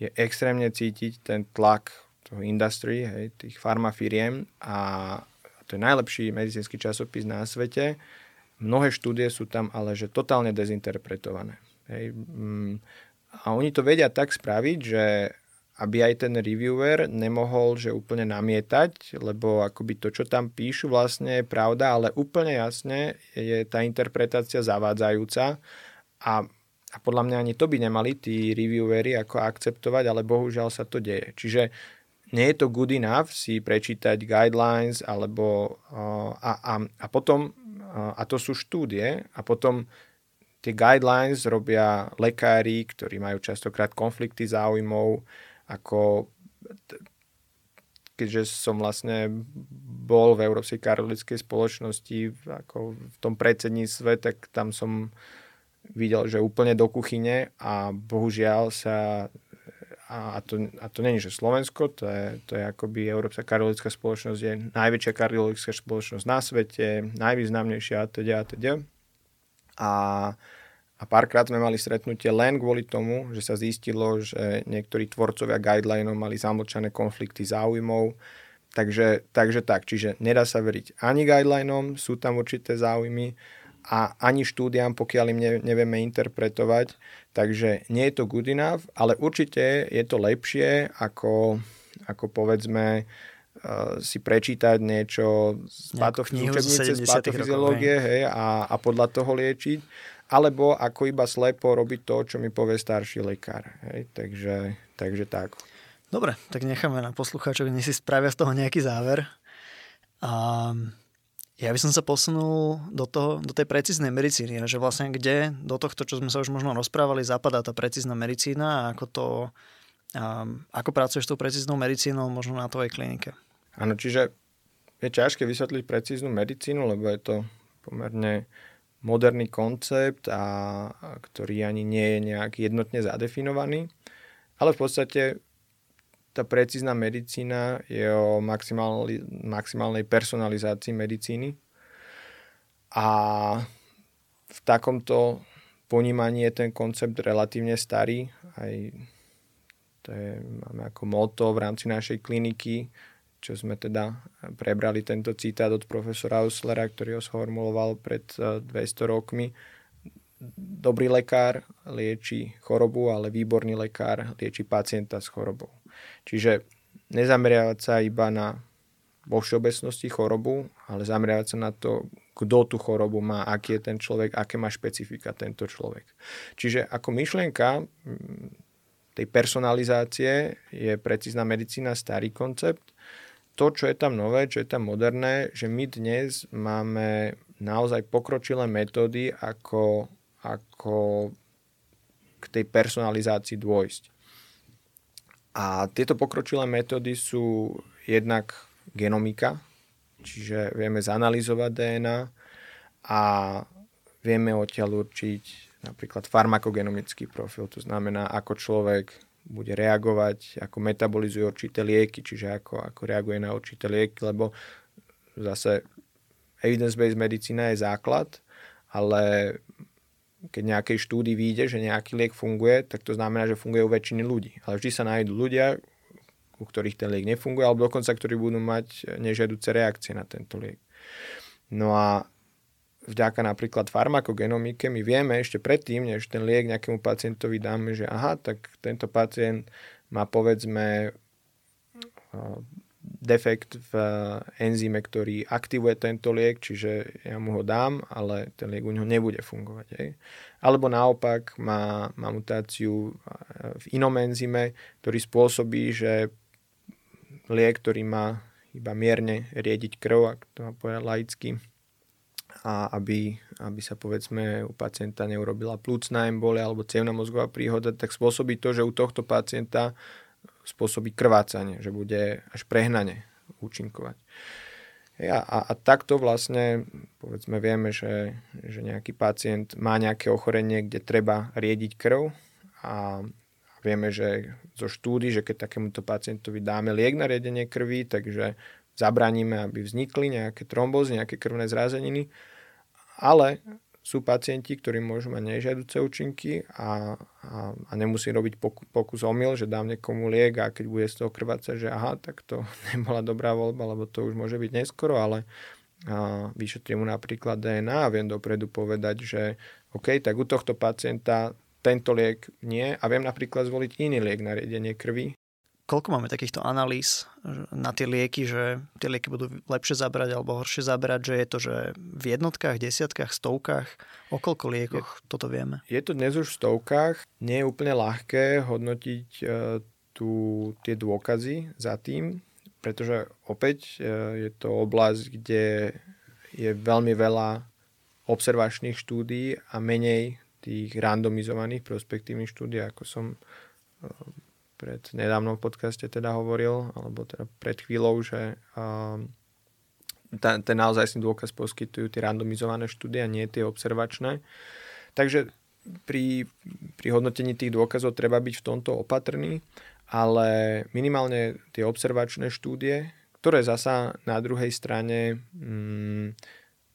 je extrémne cítiť ten tlak toho industry, hej, tých farmafiriem a to je najlepší medicínsky časopis na svete. Mnohé štúdie sú tam ale že totálne dezinterpretované. Hej. Mm, a oni to vedia tak spraviť, že aby aj ten reviewer nemohol že úplne namietať, lebo akoby to, čo tam píšu, vlastne je pravda, ale úplne jasne je tá interpretácia zavádzajúca a, a podľa mňa ani to by nemali tí reviewery ako akceptovať, ale bohužiaľ sa to deje. Čiže nie je to good enough si prečítať guidelines alebo a, a, a potom a to sú štúdie a potom tie guidelines robia lekári, ktorí majú častokrát konflikty záujmov, ako keďže som vlastne bol v Európskej karolickej spoločnosti ako v tom predsedníctve, tak tam som videl, že úplne do kuchyne a bohužiaľ sa a to, a to není, že Slovensko, to je, to je akoby Európska karologická spoločnosť, je najväčšia karologická spoločnosť na svete, najvýznamnejšia a teda a teda. A a párkrát sme mali stretnutie len kvôli tomu, že sa zistilo, že niektorí tvorcovia guidelinov mali zamlčané konflikty záujmov. Takže, takže tak, čiže nedá sa veriť ani guidelinom, sú tam určité záujmy a ani štúdiám, pokiaľ im nevieme interpretovať. Takže nie je to good enough, ale určite je to lepšie ako, ako povedzme uh, si prečítať niečo z, z patofyziológie hej, a, a podľa toho liečiť alebo ako iba slepo robiť to, čo mi povie starší lekár. Hej? Takže, takže tak. Dobre, tak necháme na poslucháčov, nech si spravia z toho nejaký záver. A ja by som sa posunul do, toho, do tej precíznej medicíny, že vlastne kde do tohto, čo sme sa už možno rozprávali, zapadá tá precízna medicína a ako to, a ako pracuješ s tou precíznou medicínou možno na tvojej klinike. Áno, čiže je ťažké vysvetliť precíznu medicínu, lebo je to pomerne moderný koncept, a, ktorý ani nie je nejak jednotne zadefinovaný. Ale v podstate tá precízna medicína je o maximálnej personalizácii medicíny. A v takomto ponímaní je ten koncept relatívne starý. Aj to je, máme ako moto v rámci našej kliniky, čo sme teda prebrali tento citát od profesora Auslera, ktorý ho sformuloval pred 200 e, rokmi. dobrý lekár lieči chorobu, ale výborný lekár lieči pacienta s chorobou. Čiže nezameriavať sa iba na vo všeobecnosti chorobu, ale zameriavať sa na to, kto tú chorobu má, aký je ten človek, aké má špecifika tento človek. Čiže ako myšlienka tej personalizácie je precízna medicína starý koncept. To, čo je tam nové, čo je tam moderné, že my dnes máme naozaj pokročilé metódy, ako, ako k tej personalizácii dôjsť. A tieto pokročilé metódy sú jednak genomika, čiže vieme zanalizovať DNA a vieme odtiaľ určiť napríklad farmakogenomický profil, to znamená, ako človek bude reagovať, ako metabolizuje určité lieky, čiže ako, ako reaguje na určité lieky, lebo zase evidence-based medicína je základ, ale keď nejakej štúdii vyjde, že nejaký liek funguje, tak to znamená, že funguje u väčšiny ľudí. Ale vždy sa nájdú ľudia, u ktorých ten liek nefunguje, alebo dokonca, ktorí budú mať nežiaduce reakcie na tento liek. No a vďaka napríklad farmakogenomike my vieme ešte predtým, než ten liek nejakému pacientovi dáme, že aha, tak tento pacient má povedzme defekt v eh, enzyme, ktorý aktivuje tento liek, čiže ja mu ho dám, ale ten liek u neho nebude fungovať. Hej. Alebo naopak má, má mutáciu eh, v inom enzyme, ktorý spôsobí, že liek, ktorý má iba mierne riediť krv, ak to povedať laicky, a aby, aby sa povedzme u pacienta neurobila plúcna embolia alebo cévna mozgová príhoda, tak spôsobí to, že u tohto pacienta spôsobí krvácanie, že bude až prehnane účinkovať. A, a, a takto vlastne, povedzme, vieme, že, že nejaký pacient má nejaké ochorenie, kde treba riediť krv a vieme, že zo štúdy, že keď takémuto pacientovi dáme liek na riedenie krvi, takže zabraníme, aby vznikli nejaké trombozy, nejaké krvné zrázeniny, ale sú pacienti, ktorí môžu mať nežiaduce účinky a, a, a nemusí robiť pokus, pokus omyl, že dám niekomu liek a keď bude z toho krvácať, že aha, tak to <laughs> nebola dobrá voľba, lebo to už môže byť neskoro, ale a vyšetrím mu napríklad DNA a viem dopredu povedať, že OK, tak u tohto pacienta tento liek nie a viem napríklad zvoliť iný liek na riedenie krvi koľko máme takýchto analýz na tie lieky, že tie lieky budú lepšie zabrať alebo horšie zabrať, že je to že v jednotkách, desiatkách, stovkách, o koľko liekoch je, toto vieme? Je to dnes už v stovkách, nie je úplne ľahké hodnotiť e, tu, tie dôkazy za tým, pretože opäť e, je to oblasť, kde je veľmi veľa observačných štúdí a menej tých randomizovaných prospektívnych štúdí, ako som e, pred nedávnom v podcaste teda hovoril, alebo teda pred chvíľou, že um, ten, naozaj si dôkaz poskytujú tie randomizované a nie tie observačné. Takže pri, pri hodnotení tých dôkazov treba byť v tomto opatrný, ale minimálne tie observačné štúdie, ktoré zasa na druhej strane mm,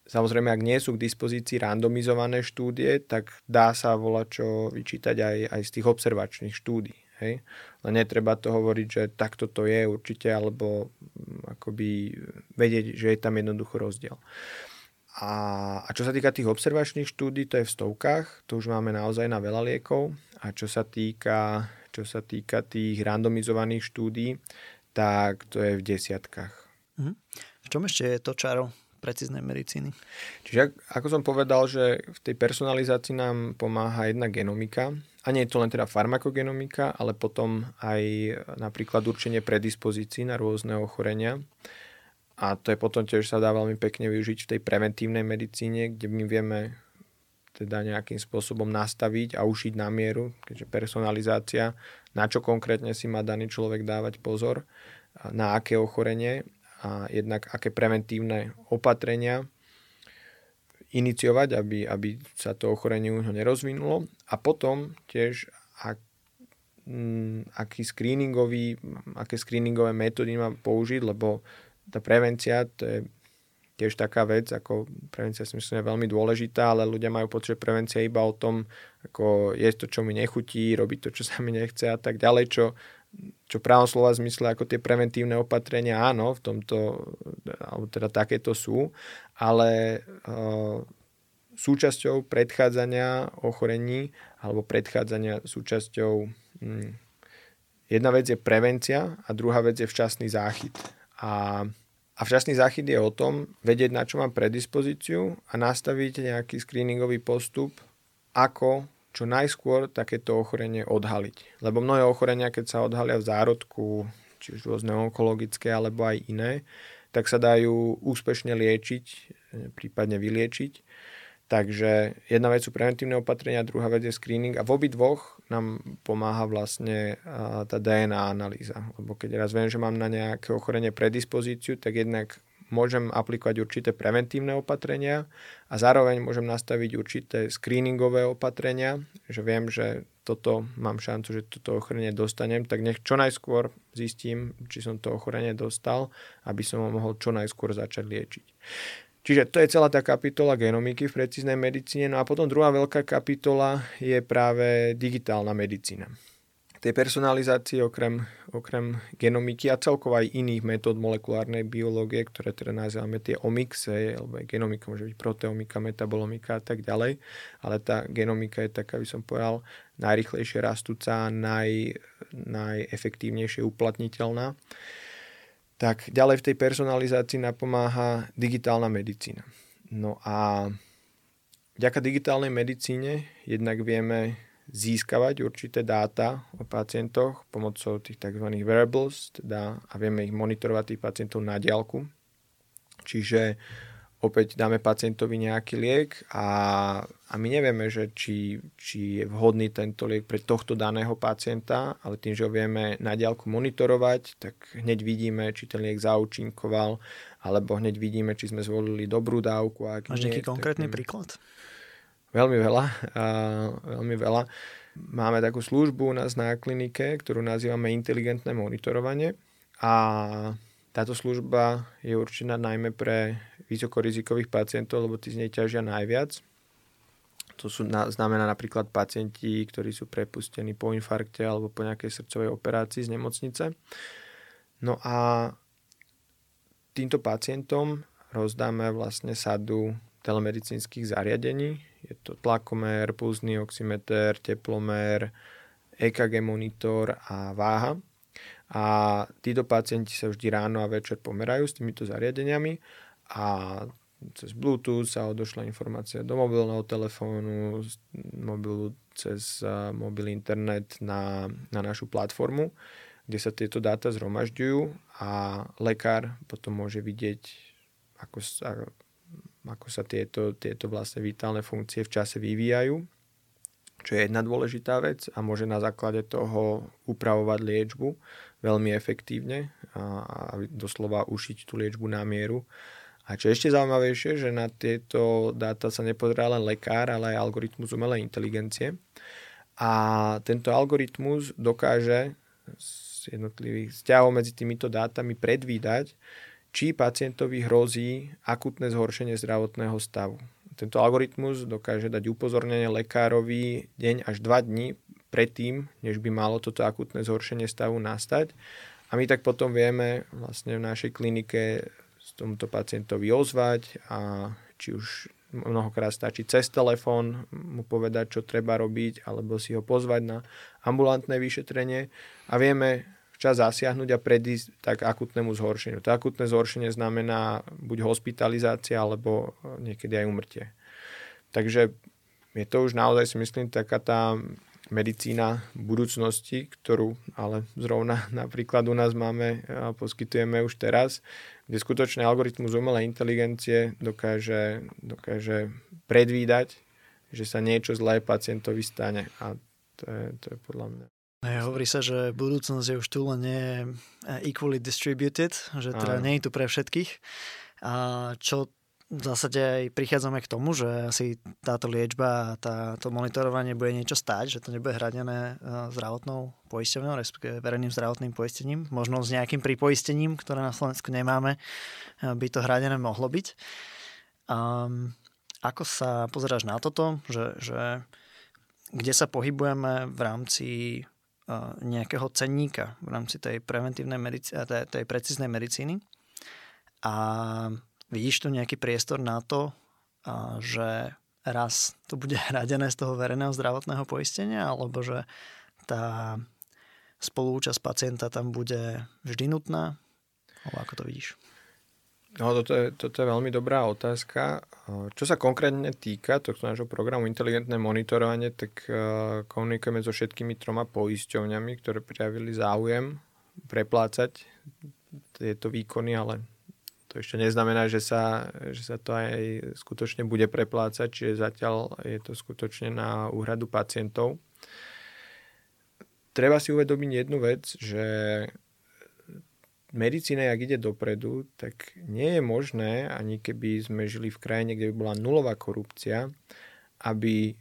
Samozrejme, ak nie sú k dispozícii randomizované štúdie, tak dá sa volať čo vyčítať aj, aj z tých observačných štúdí. Hej? Len netreba to hovoriť, že takto to je určite, alebo mm, akoby vedieť, že je tam jednoducho rozdiel. A, a čo sa týka tých observačných štúdí, to je v stovkách, to už máme naozaj na veľa liekov. A čo sa týka, čo sa týka tých randomizovaných štúdí, tak to je v desiatkách. Mhm. V čom ešte je to čaro precíznej medicíny? Čiže ako som povedal, že v tej personalizácii nám pomáha jedna genomika, a nie je to len teda farmakogenomika, ale potom aj napríklad určenie predispozícií na rôzne ochorenia. A to je potom tiež sa dá veľmi pekne využiť v tej preventívnej medicíne, kde my vieme teda nejakým spôsobom nastaviť a ušiť na mieru, keďže personalizácia, na čo konkrétne si má daný človek dávať pozor, na aké ochorenie a jednak aké preventívne opatrenia iniciovať, aby, aby sa to ochorenie u neho nerozvinulo. A potom tiež, ak, mm, aký screeningový, aké screeningové metódy má použiť, lebo tá prevencia, to je tiež taká vec, ako prevencia si myslím je veľmi dôležitá, ale ľudia majú pocit, že prevencia iba o tom, ako je to, čo mi nechutí, robiť to, čo sa mi nechce a tak ďalej, čo čo právom slova zmysle ako tie preventívne opatrenia, áno, v tomto, alebo teda takéto sú, ale uh, súčasťou predchádzania ochorení alebo predchádzania súčasťou... Hm, jedna vec je prevencia a druhá vec je včasný záchyt. A, a včasný záchyt je o tom vedieť, na čo mám predispozíciu a nastaviť nejaký screeningový postup, ako čo najskôr takéto ochorenie odhaliť. Lebo mnohé ochorenia, keď sa odhalia v zárodku, či už rôzne onkologické alebo aj iné, tak sa dajú úspešne liečiť, prípadne vyliečiť. Takže jedna vec sú preventívne opatrenia, druhá vec je screening a v obi dvoch nám pomáha vlastne tá DNA analýza. Lebo keď raz viem, že mám na nejaké ochorenie predispozíciu, tak jednak môžem aplikovať určité preventívne opatrenia a zároveň môžem nastaviť určité screeningové opatrenia, že viem, že toto mám šancu, že toto ochorenie dostanem, tak nech čo najskôr zistím, či som to ochorenie dostal, aby som ho mohol čo najskôr začať liečiť. Čiže to je celá tá kapitola genomiky v precíznej medicíne. No a potom druhá veľká kapitola je práve digitálna medicína. Tej personalizácii okrem, okrem genomiky a celkovo aj iných metód molekulárnej biológie, ktoré teda nazývame tie omixe, alebo genomika môže byť proteomika, metabolomika a tak ďalej, ale tá genomika je taká, by som povedal, najrychlejšie rastúca, naj, najefektívnejšie uplatniteľná tak ďalej v tej personalizácii napomáha digitálna medicína. No a vďaka digitálnej medicíne jednak vieme získavať určité dáta o pacientoch pomocou tých tzv. wearables teda, a vieme ich monitorovať tých pacientov na diálku. Čiže opäť dáme pacientovi nejaký liek a, a my nevieme, že či, či je vhodný tento liek pre tohto daného pacienta, ale tým, že ho vieme na diálku monitorovať, tak hneď vidíme, či ten liek zaučinkoval, alebo hneď vidíme, či sme zvolili dobrú dávku. Ak Máš nejaký konkrétny tak, príklad? Veľmi veľa. A, veľmi veľa. Máme takú službu u nás na klinike, ktorú nazývame inteligentné monitorovanie a táto služba je určená najmä pre vysokorizikových pacientov, lebo tí z nej ťažia najviac. To sú, na, znamená napríklad pacienti, ktorí sú prepustení po infarkte alebo po nejakej srdcovej operácii z nemocnice. No a týmto pacientom rozdáme vlastne sadu telemedicínskych zariadení. Je to tlakomer, pulzný oximeter, teplomer, EKG monitor a váha. A títo pacienti sa vždy ráno a večer pomerajú s týmito zariadeniami a cez Bluetooth sa odošla informácia do mobilného telefónu, mobilu cez mobil internet na, na našu platformu, kde sa tieto dáta zhromažďujú a lekár potom môže vidieť, ako ako sa tieto, tieto vlastne vitálne funkcie v čase vyvíjajú, čo je jedna dôležitá vec a môže na základe toho upravovať liečbu veľmi efektívne a, a doslova ušiť tú liečbu na mieru. A čo je ešte zaujímavejšie, že na tieto dáta sa nepozerá len lekár, ale aj algoritmus umelej inteligencie. A tento algoritmus dokáže z jednotlivých vzťahov medzi týmito dátami predvídať, či pacientovi hrozí akutné zhoršenie zdravotného stavu. Tento algoritmus dokáže dať upozornenie lekárovi deň až 2 dní predtým, než by malo toto akutné zhoršenie stavu nastať. A my tak potom vieme vlastne v našej klinike s tomuto pacientovi ozvať a či už mnohokrát stačí cez telefón mu povedať, čo treba robiť, alebo si ho pozvať na ambulantné vyšetrenie a vieme včas zasiahnuť a predísť tak akutnému zhoršeniu. To akutné zhoršenie znamená buď hospitalizácia, alebo niekedy aj umrtie. Takže je to už naozaj si myslím taká tá medicína budúcnosti, ktorú ale zrovna <laughs> napríklad u nás máme a poskytujeme už teraz, kde skutočne algoritmus umelej inteligencie dokáže, dokáže predvídať, že sa niečo zlé pacientovi stane. A to je, to je podľa mňa. Hovorí sa, že budúcnosť je už tu len nie equally distributed, že teda nie je tu pre všetkých. A čo v zásade aj prichádzame k tomu, že asi táto liečba a táto monitorovanie bude niečo stáť, že to nebude hradené e, zdravotnou poisťovňou, respektíve verejným zdravotným poistením, možno s nejakým pripoistením, ktoré na Slovensku nemáme, e, by to hradené mohlo byť. Um, ako sa pozeráš na toto, že, že kde sa pohybujeme v rámci nejakého cenníka, v rámci tej preventívnej medici- tej, tej precíznej medicíny a Vidíš tu nejaký priestor na to, že raz to bude <laughs> hradené z toho verejného zdravotného poistenia, alebo že tá spolúčasť pacienta tam bude vždy nutná? Alebo ako to vidíš? No, toto je, toto je veľmi dobrá otázka. Čo sa konkrétne týka tohto nášho programu Inteligentné monitorovanie, tak komunikujeme so všetkými troma poisťovňami, ktoré prijavili záujem preplácať tieto výkony, ale to ešte neznamená, že sa, že sa to aj skutočne bude preplácať, čiže zatiaľ je to skutočne na úhradu pacientov. Treba si uvedomiť jednu vec, že medicína, ak ide dopredu, tak nie je možné, ani keby sme žili v krajine, kde by bola nulová korupcia, aby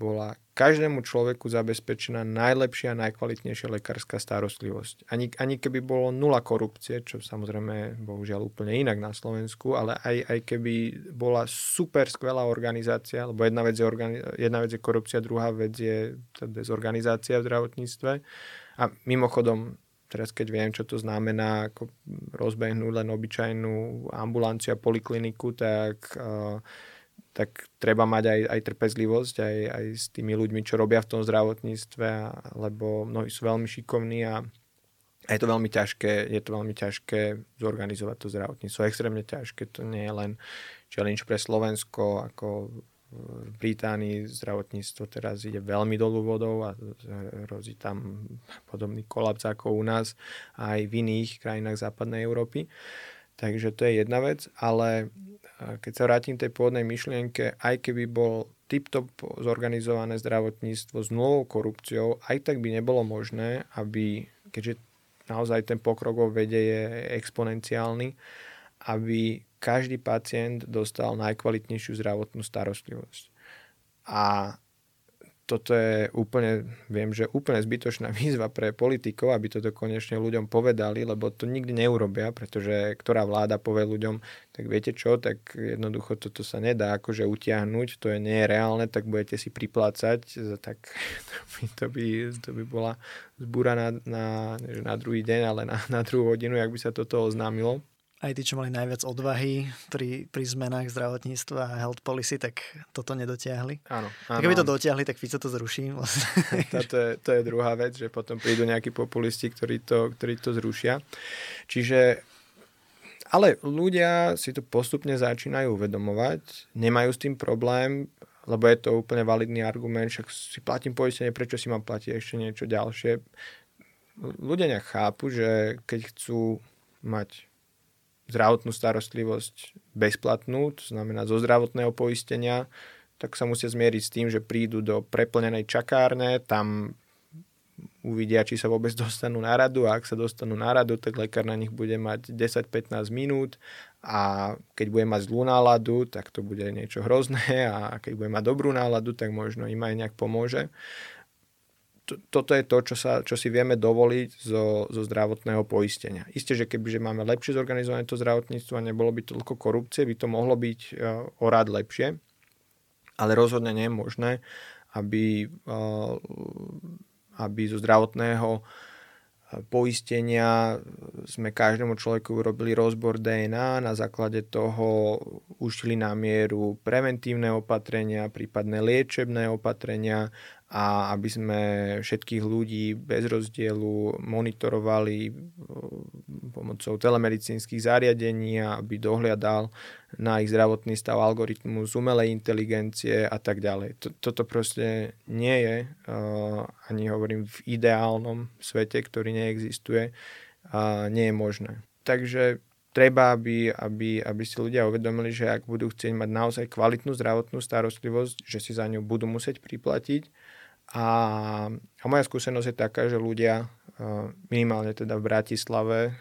bola každému človeku zabezpečená najlepšia a najkvalitnejšia lekárska starostlivosť. Ani, ani keby bolo nula korupcie, čo samozrejme bohužiaľ úplne inak na Slovensku, ale aj, aj keby bola super skvelá organizácia, lebo jedna vec, je organi- jedna vec je korupcia, druhá vec je teda dezorganizácia v zdravotníctve. A mimochodom, teraz keď viem, čo to znamená, ako rozbehnúť len obyčajnú ambulanciu a polikliniku, tak, uh, tak treba mať aj, aj trpezlivosť aj, aj s tými ľuďmi, čo robia v tom zdravotníctve, lebo mnohí sú veľmi šikovní a je to veľmi ťažké, je to veľmi ťažké zorganizovať to zdravotníctvo. Extrémne ťažké, to nie je len challenge pre Slovensko, ako v Británii zdravotníctvo teraz ide veľmi dolu vodou a hrozí tam podobný kolaps ako u nás aj v iných krajinách západnej Európy. Takže to je jedna vec, ale keď sa vrátim tej pôvodnej myšlienke, aj keby bol tip-top zorganizované zdravotníctvo s nulovou korupciou, aj tak by nebolo možné, aby, keďže naozaj ten pokrok vede je exponenciálny, aby každý pacient dostal najkvalitnejšiu zdravotnú starostlivosť. A toto je úplne, viem, že úplne zbytočná <laughs> výzva pre politikov, aby toto konečne ľuďom povedali, lebo to nikdy neurobia, pretože ktorá vláda povie ľuďom, tak viete čo, tak jednoducho toto sa nedá akože utiahnuť, to je nie je reálne, tak budete si priplácať, tak <laughs> to by, to by, to by bola zbúra na, na, na druhý deň, ale na, na druhú hodinu, ak by sa toto oznámilo aj tí, čo mali najviac odvahy pri, pri zmenách zdravotníctva a health policy, tak toto nedotiahli. Áno. áno Keby to dotiahli, tak Fico to zruší. <laughs> Vlastne. to, je, to je druhá vec, že potom prídu nejakí populisti, ktorí to, ktorí to zrušia. Čiže ale ľudia si to postupne začínajú uvedomovať, nemajú s tým problém, lebo je to úplne validný argument, však si platím poistenie, prečo si mám platiť ešte niečo ďalšie. Ľudia nechápu, že keď chcú mať zdravotnú starostlivosť bezplatnú, to znamená zo zdravotného poistenia, tak sa musia zmieriť s tým, že prídu do preplnenej čakárne, tam uvidia, či sa vôbec dostanú na radu a ak sa dostanú na radu, tak lekár na nich bude mať 10-15 minút a keď bude mať zlú náladu, tak to bude niečo hrozné a keď bude mať dobrú náladu, tak možno im aj nejak pomôže toto je to, čo, sa, čo si vieme dovoliť zo, zo zdravotného poistenia. Isté, že kebyže máme lepšie zorganizované to zdravotníctvo a nebolo by toľko korupcie, by to mohlo byť uh, o rád lepšie, ale rozhodne nie je možné, aby, uh, aby zo zdravotného poistenia sme každému človeku urobili rozbor DNA, na základe toho ušli na mieru preventívne opatrenia, prípadné liečebné opatrenia a aby sme všetkých ľudí bez rozdielu monitorovali eh, pomocou telemedicínskych zariadení aby dohliadal na ich zdravotný stav algoritmus umelej inteligencie a tak ďalej. Toto proste nie je, eh, ani hovorím v ideálnom svete, ktorý neexistuje, nie je možné. Takže treba, aby, aby, aby si ľudia uvedomili, že ak budú chcieť mať naozaj kvalitnú zdravotnú starostlivosť, že si za ňu budú musieť priplatiť a, a moja skúsenosť je taká, že ľudia minimálne teda v Bratislave e,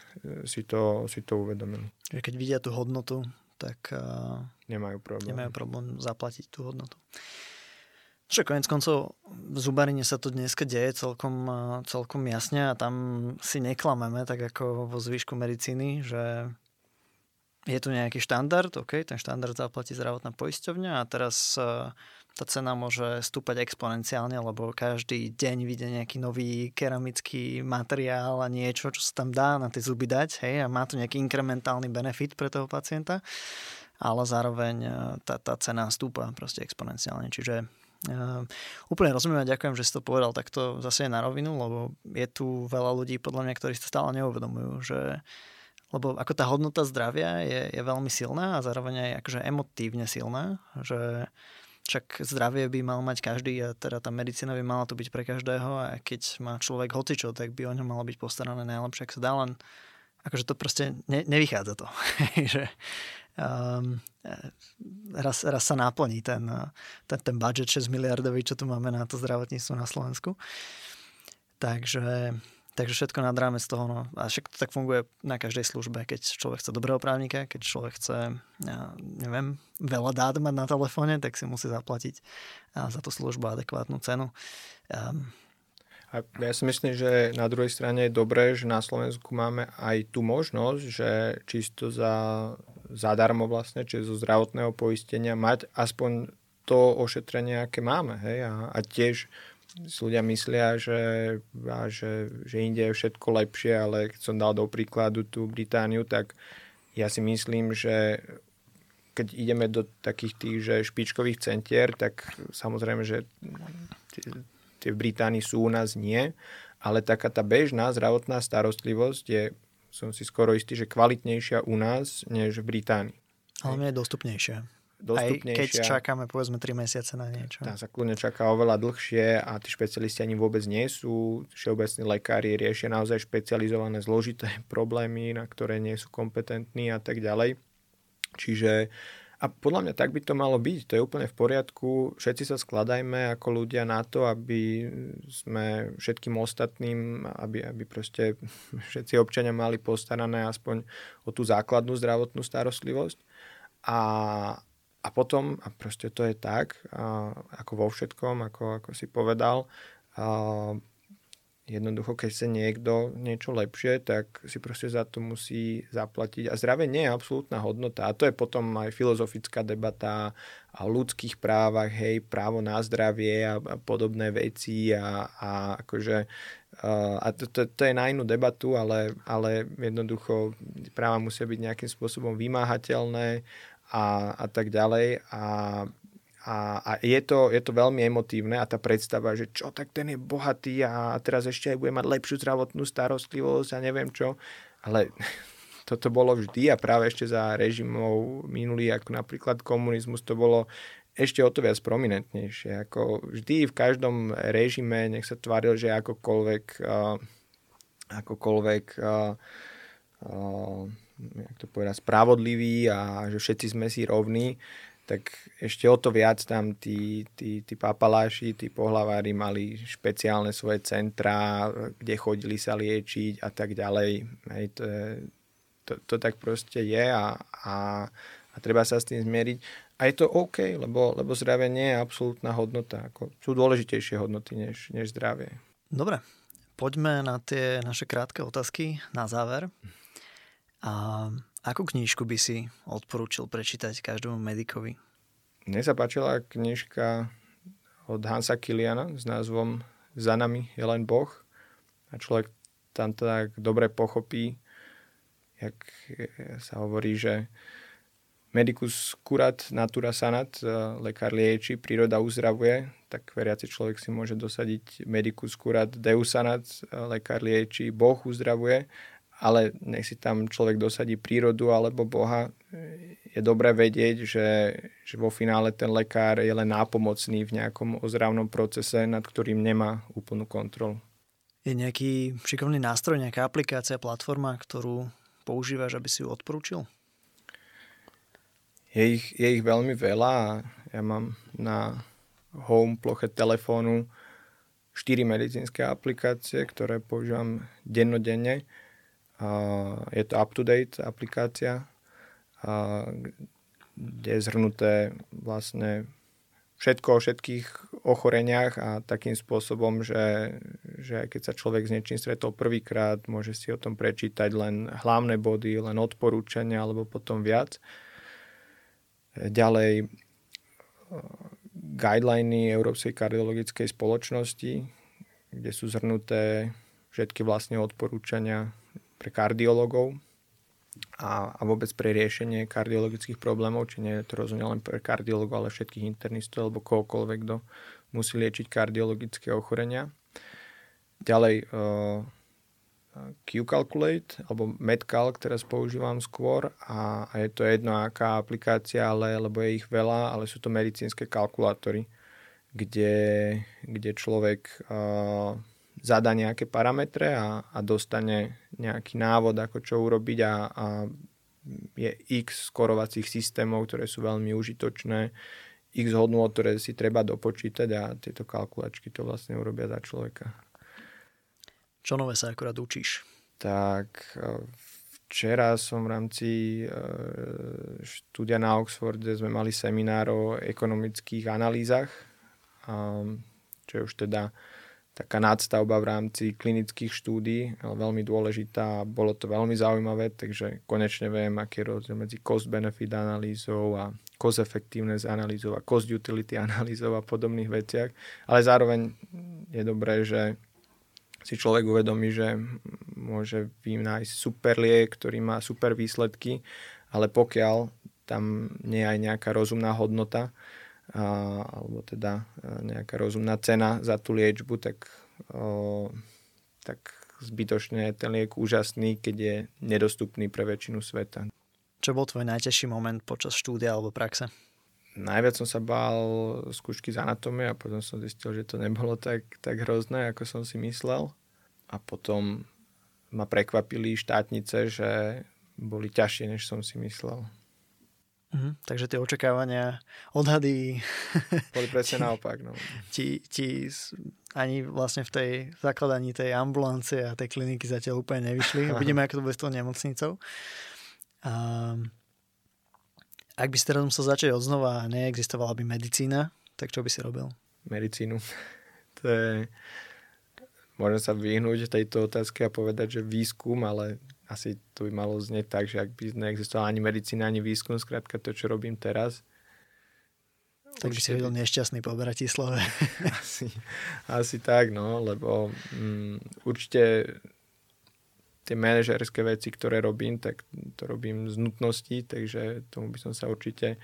si to, si to uvedomili. Keď vidia tú hodnotu, tak nemajú problém. Nemajú problém zaplatiť tú hodnotu. Čo konec koncov v zubarine sa to dneska deje celkom, celkom jasne a tam si neklameme, tak ako vo zvyšku medicíny, že je tu nejaký štandard, OK, ten štandard zaplatí zdravotná poisťovňa a teraz tá cena môže stúpať exponenciálne, lebo každý deň vyjde nejaký nový keramický materiál a niečo, čo sa tam dá na tie zuby dať, hej, a má to nejaký inkrementálny benefit pre toho pacienta. ale zároveň tá, tá cena stúpa proste exponenciálne. Čiže Uh, úplne rozumiem a ďakujem, že si to povedal takto zase na rovinu, lebo je tu veľa ľudí podľa mňa, ktorí si stále neuvedomujú, že lebo ako tá hodnota zdravia je, je veľmi silná a zároveň aj akože emotívne silná, že však zdravie by mal mať každý a teda tá medicína by mala to byť pre každého a keď má človek hocičo, tak by o ňom malo byť postarané najlepšie, ak sa dá len akože to proste ne, nevychádza to. <laughs> že um, raz, raz sa náplní ten, ten, ten budget 6 miliardový, čo tu máme na to zdravotníctvo na Slovensku. Takže, takže všetko nad rámec toho. No. A však to tak funguje na každej službe. Keď človek chce dobrého právnika, keď človek chce, ja neviem, veľa dát mať na telefóne, tak si musí zaplatiť za tú službu adekvátnu cenu. Um, a ja si myslím, že na druhej strane je dobré, že na Slovensku máme aj tú možnosť, že čisto za, zadarmo vlastne, čiže zo zdravotného poistenia mať aspoň to ošetrenie, aké máme. Hej? A, a tiež ľudia myslia, že, a že, že inde je všetko lepšie, ale keď som dal do príkladu tú Britániu, tak ja si myslím, že keď ideme do takých tých že špičkových centier, tak samozrejme, že tie v Británii sú u nás nie, ale taká tá bežná zdravotná starostlivosť je, som si skoro istý, že kvalitnejšia u nás, než v Británii. Ale je dostupnejšia. Dostupnejšia. Aj keď čakáme povedzme 3 mesiace na niečo. Tá sa kľudne čaká oveľa dlhšie a tí špecialisti ani vôbec nie sú. Všeobecní lekári riešia naozaj špecializované zložité <laughs> problémy, na ktoré nie sú kompetentní a tak ďalej. Čiže a podľa mňa tak by to malo byť, to je úplne v poriadku. Všetci sa skladajme ako ľudia na to, aby sme všetkým ostatným, aby, aby proste <laughs> všetci občania mali postarané aspoň o tú základnú zdravotnú starostlivosť. A, a potom, a proste to je tak, a, ako vo všetkom, ako, ako si povedal, a, Jednoducho, keď chce niekto niečo lepšie, tak si proste za to musí zaplatiť. A zdravie nie je absolútna hodnota. A to je potom aj filozofická debata o ľudských právach, hej, právo na zdravie a, a podobné veci a, a akože a to, to, to je na inú debatu, ale, ale jednoducho práva musia byť nejakým spôsobom vymáhateľné a, a tak ďalej. A a, a je, to, je to veľmi emotívne a tá predstava, že čo, tak ten je bohatý a teraz ešte aj bude mať lepšiu zdravotnú starostlivosť a neviem čo. Ale <laughs> toto bolo vždy a práve ešte za režimov minulý, ako napríklad komunizmus, to bolo ešte o to viac prominentnejšie. Ako vždy v každom režime, nech sa tváril, že akokoľvek, uh, akokoľvek uh, uh, jak to povedať, spravodlivý a že všetci sme si rovní, tak ešte o to viac tam tí, tí, tí papaláši, tí pohlavári mali špeciálne svoje centrá, kde chodili sa liečiť a tak ďalej. Hej, to, je, to, to tak proste je a, a, a treba sa s tým zmieriť. A je to OK, lebo, lebo zdravie nie je absolútna hodnota. Ako, sú dôležitejšie hodnoty než, než zdravie. Dobre, poďme na tie naše krátke otázky na záver. <laughs> A Akú knížku by si odporúčil prečítať každému medikovi? Mne sa páčila knižka od Hansa Kiliana s názvom Za nami je len Boh. A človek tam tak dobre pochopí, jak sa hovorí, že medicus curat natura sanat, lekár lieči, príroda uzdravuje, tak veriaci človek si môže dosadiť medicus curat deus sanat, lekár lieči, Boh uzdravuje ale nech si tam človek dosadí prírodu alebo Boha, je dobré vedieť, že, že vo finále ten lekár je len nápomocný v nejakom ozdravnom procese, nad ktorým nemá úplnú kontrolu. Je nejaký šikovný nástroj, nejaká aplikácia, platforma, ktorú používaš, aby si ju odporúčil? Je ich, je ich veľmi veľa a ja mám na home ploche telefónu 4 medicínske aplikácie, ktoré používam dennodenne je to up-to-date aplikácia, kde je zhrnuté vlastne všetko o všetkých ochoreniach a takým spôsobom, že, že keď sa človek s niečím stretol prvýkrát, môže si o tom prečítať len hlavné body, len odporúčania alebo potom viac. Ďalej guideliny Európskej kardiologickej spoločnosti, kde sú zhrnuté všetky vlastne odporúčania pre kardiologov. a, a vôbec pre riešenie kardiologických problémov, či nie je to rozhodne len pre kardiologov, ale všetkých internistov alebo kohokoľvek, kto musí liečiť kardiologické ochorenia. Ďalej uh, Q-Calculate alebo MedCalc, teraz používam skôr a, a je to jedno aká aplikácia, ale, lebo je ich veľa, ale sú to medicínske kalkulátory, kde, kde človek uh, zadá nejaké parametre a, a dostane nejaký návod, ako čo urobiť a, a je x skorovacích systémov, ktoré sú veľmi užitočné, x hodnôt, ktoré si treba dopočítať a tieto kalkulačky to vlastne urobia za človeka. Čo nové sa akurát učíš? Tak e, včera som v rámci e, štúdia na Oxforde sme mali seminár o ekonomických analýzach, čo je už teda taká nadstavba v rámci klinických štúdí, veľmi dôležitá. Bolo to veľmi zaujímavé, takže konečne viem, aký je rozdiel medzi cost-benefit analýzou a cost-effectiveness analýzou a cost-utility analýzou a podobných veciach. Ale zároveň je dobré, že si človek uvedomí, že môže vynájsť super liek, ktorý má super výsledky, ale pokiaľ tam nie je aj nejaká rozumná hodnota, a, alebo teda e, nejaká rozumná cena za tú liečbu, tak, o, tak zbytočne je ten liek úžasný, keď je nedostupný pre väčšinu sveta. Čo bol tvoj najťažší moment počas štúdia alebo praxe? Najviac som sa bál skúšky z anatómie a potom som zistil, že to nebolo tak, tak hrozné, ako som si myslel. A potom ma prekvapili štátnice, že boli ťažšie, než som si myslel. Mm, takže tie očakávania, odhady... <laughs> Boli presne naopak. No. Ti, ti ani vlastne v tej zakladaní tej ambulancie a tej kliniky zatiaľ úplne nevyšli. <laughs> Uvidíme, ako to bude s tou nemocnicou. A, ak by si teraz musel začať od znova a neexistovala by medicína, tak čo by si robil? Medicínu. <laughs> To je... Môžem sa vyhnúť tejto otázke a povedať, že výskum, ale asi to by malo znieť tak, že ak by neexistovala ani medicína, ani výskum, skrátka to, čo robím teraz. Tak by si vedel nešťastný po Bratislave. <laughs> asi, asi tak, no, lebo mm, určite tie manažerské veci, ktoré robím, tak to robím z nutnosti, takže tomu by som sa určite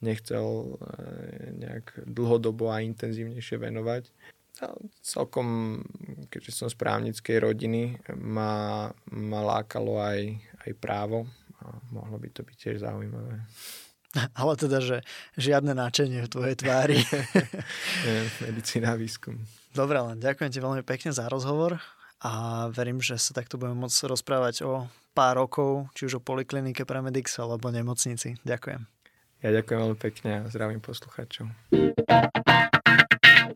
nechcel eh, nejak dlhodobo a intenzívnejšie venovať celkom, keďže som z právnickej rodiny, ma, ma lákalo aj, aj právo a mohlo by to byť tiež zaujímavé. Ale teda, že žiadne náčenie v tvojej tvári. <laughs> Medicína výskum. Dobre, len ďakujem ti veľmi pekne za rozhovor a verím, že sa takto budeme môcť rozprávať o pár rokov, či už o poliklinike pre Medix alebo nemocnici. Ďakujem. Ja ďakujem veľmi pekne a zdravím posluchačov.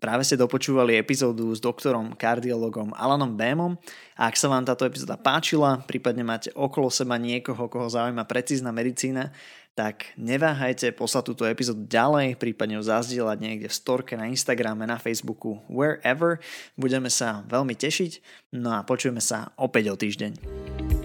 Práve ste dopočúvali epizódu s doktorom kardiologom Alanom Bémom ak sa vám táto epizóda páčila, prípadne máte okolo seba niekoho, koho zaujíma precízna medicína, tak neváhajte poslať túto epizódu ďalej, prípadne ju zazdieľať niekde v storke na Instagrame, na Facebooku, wherever. Budeme sa veľmi tešiť, no a počujeme sa opäť o týždeň.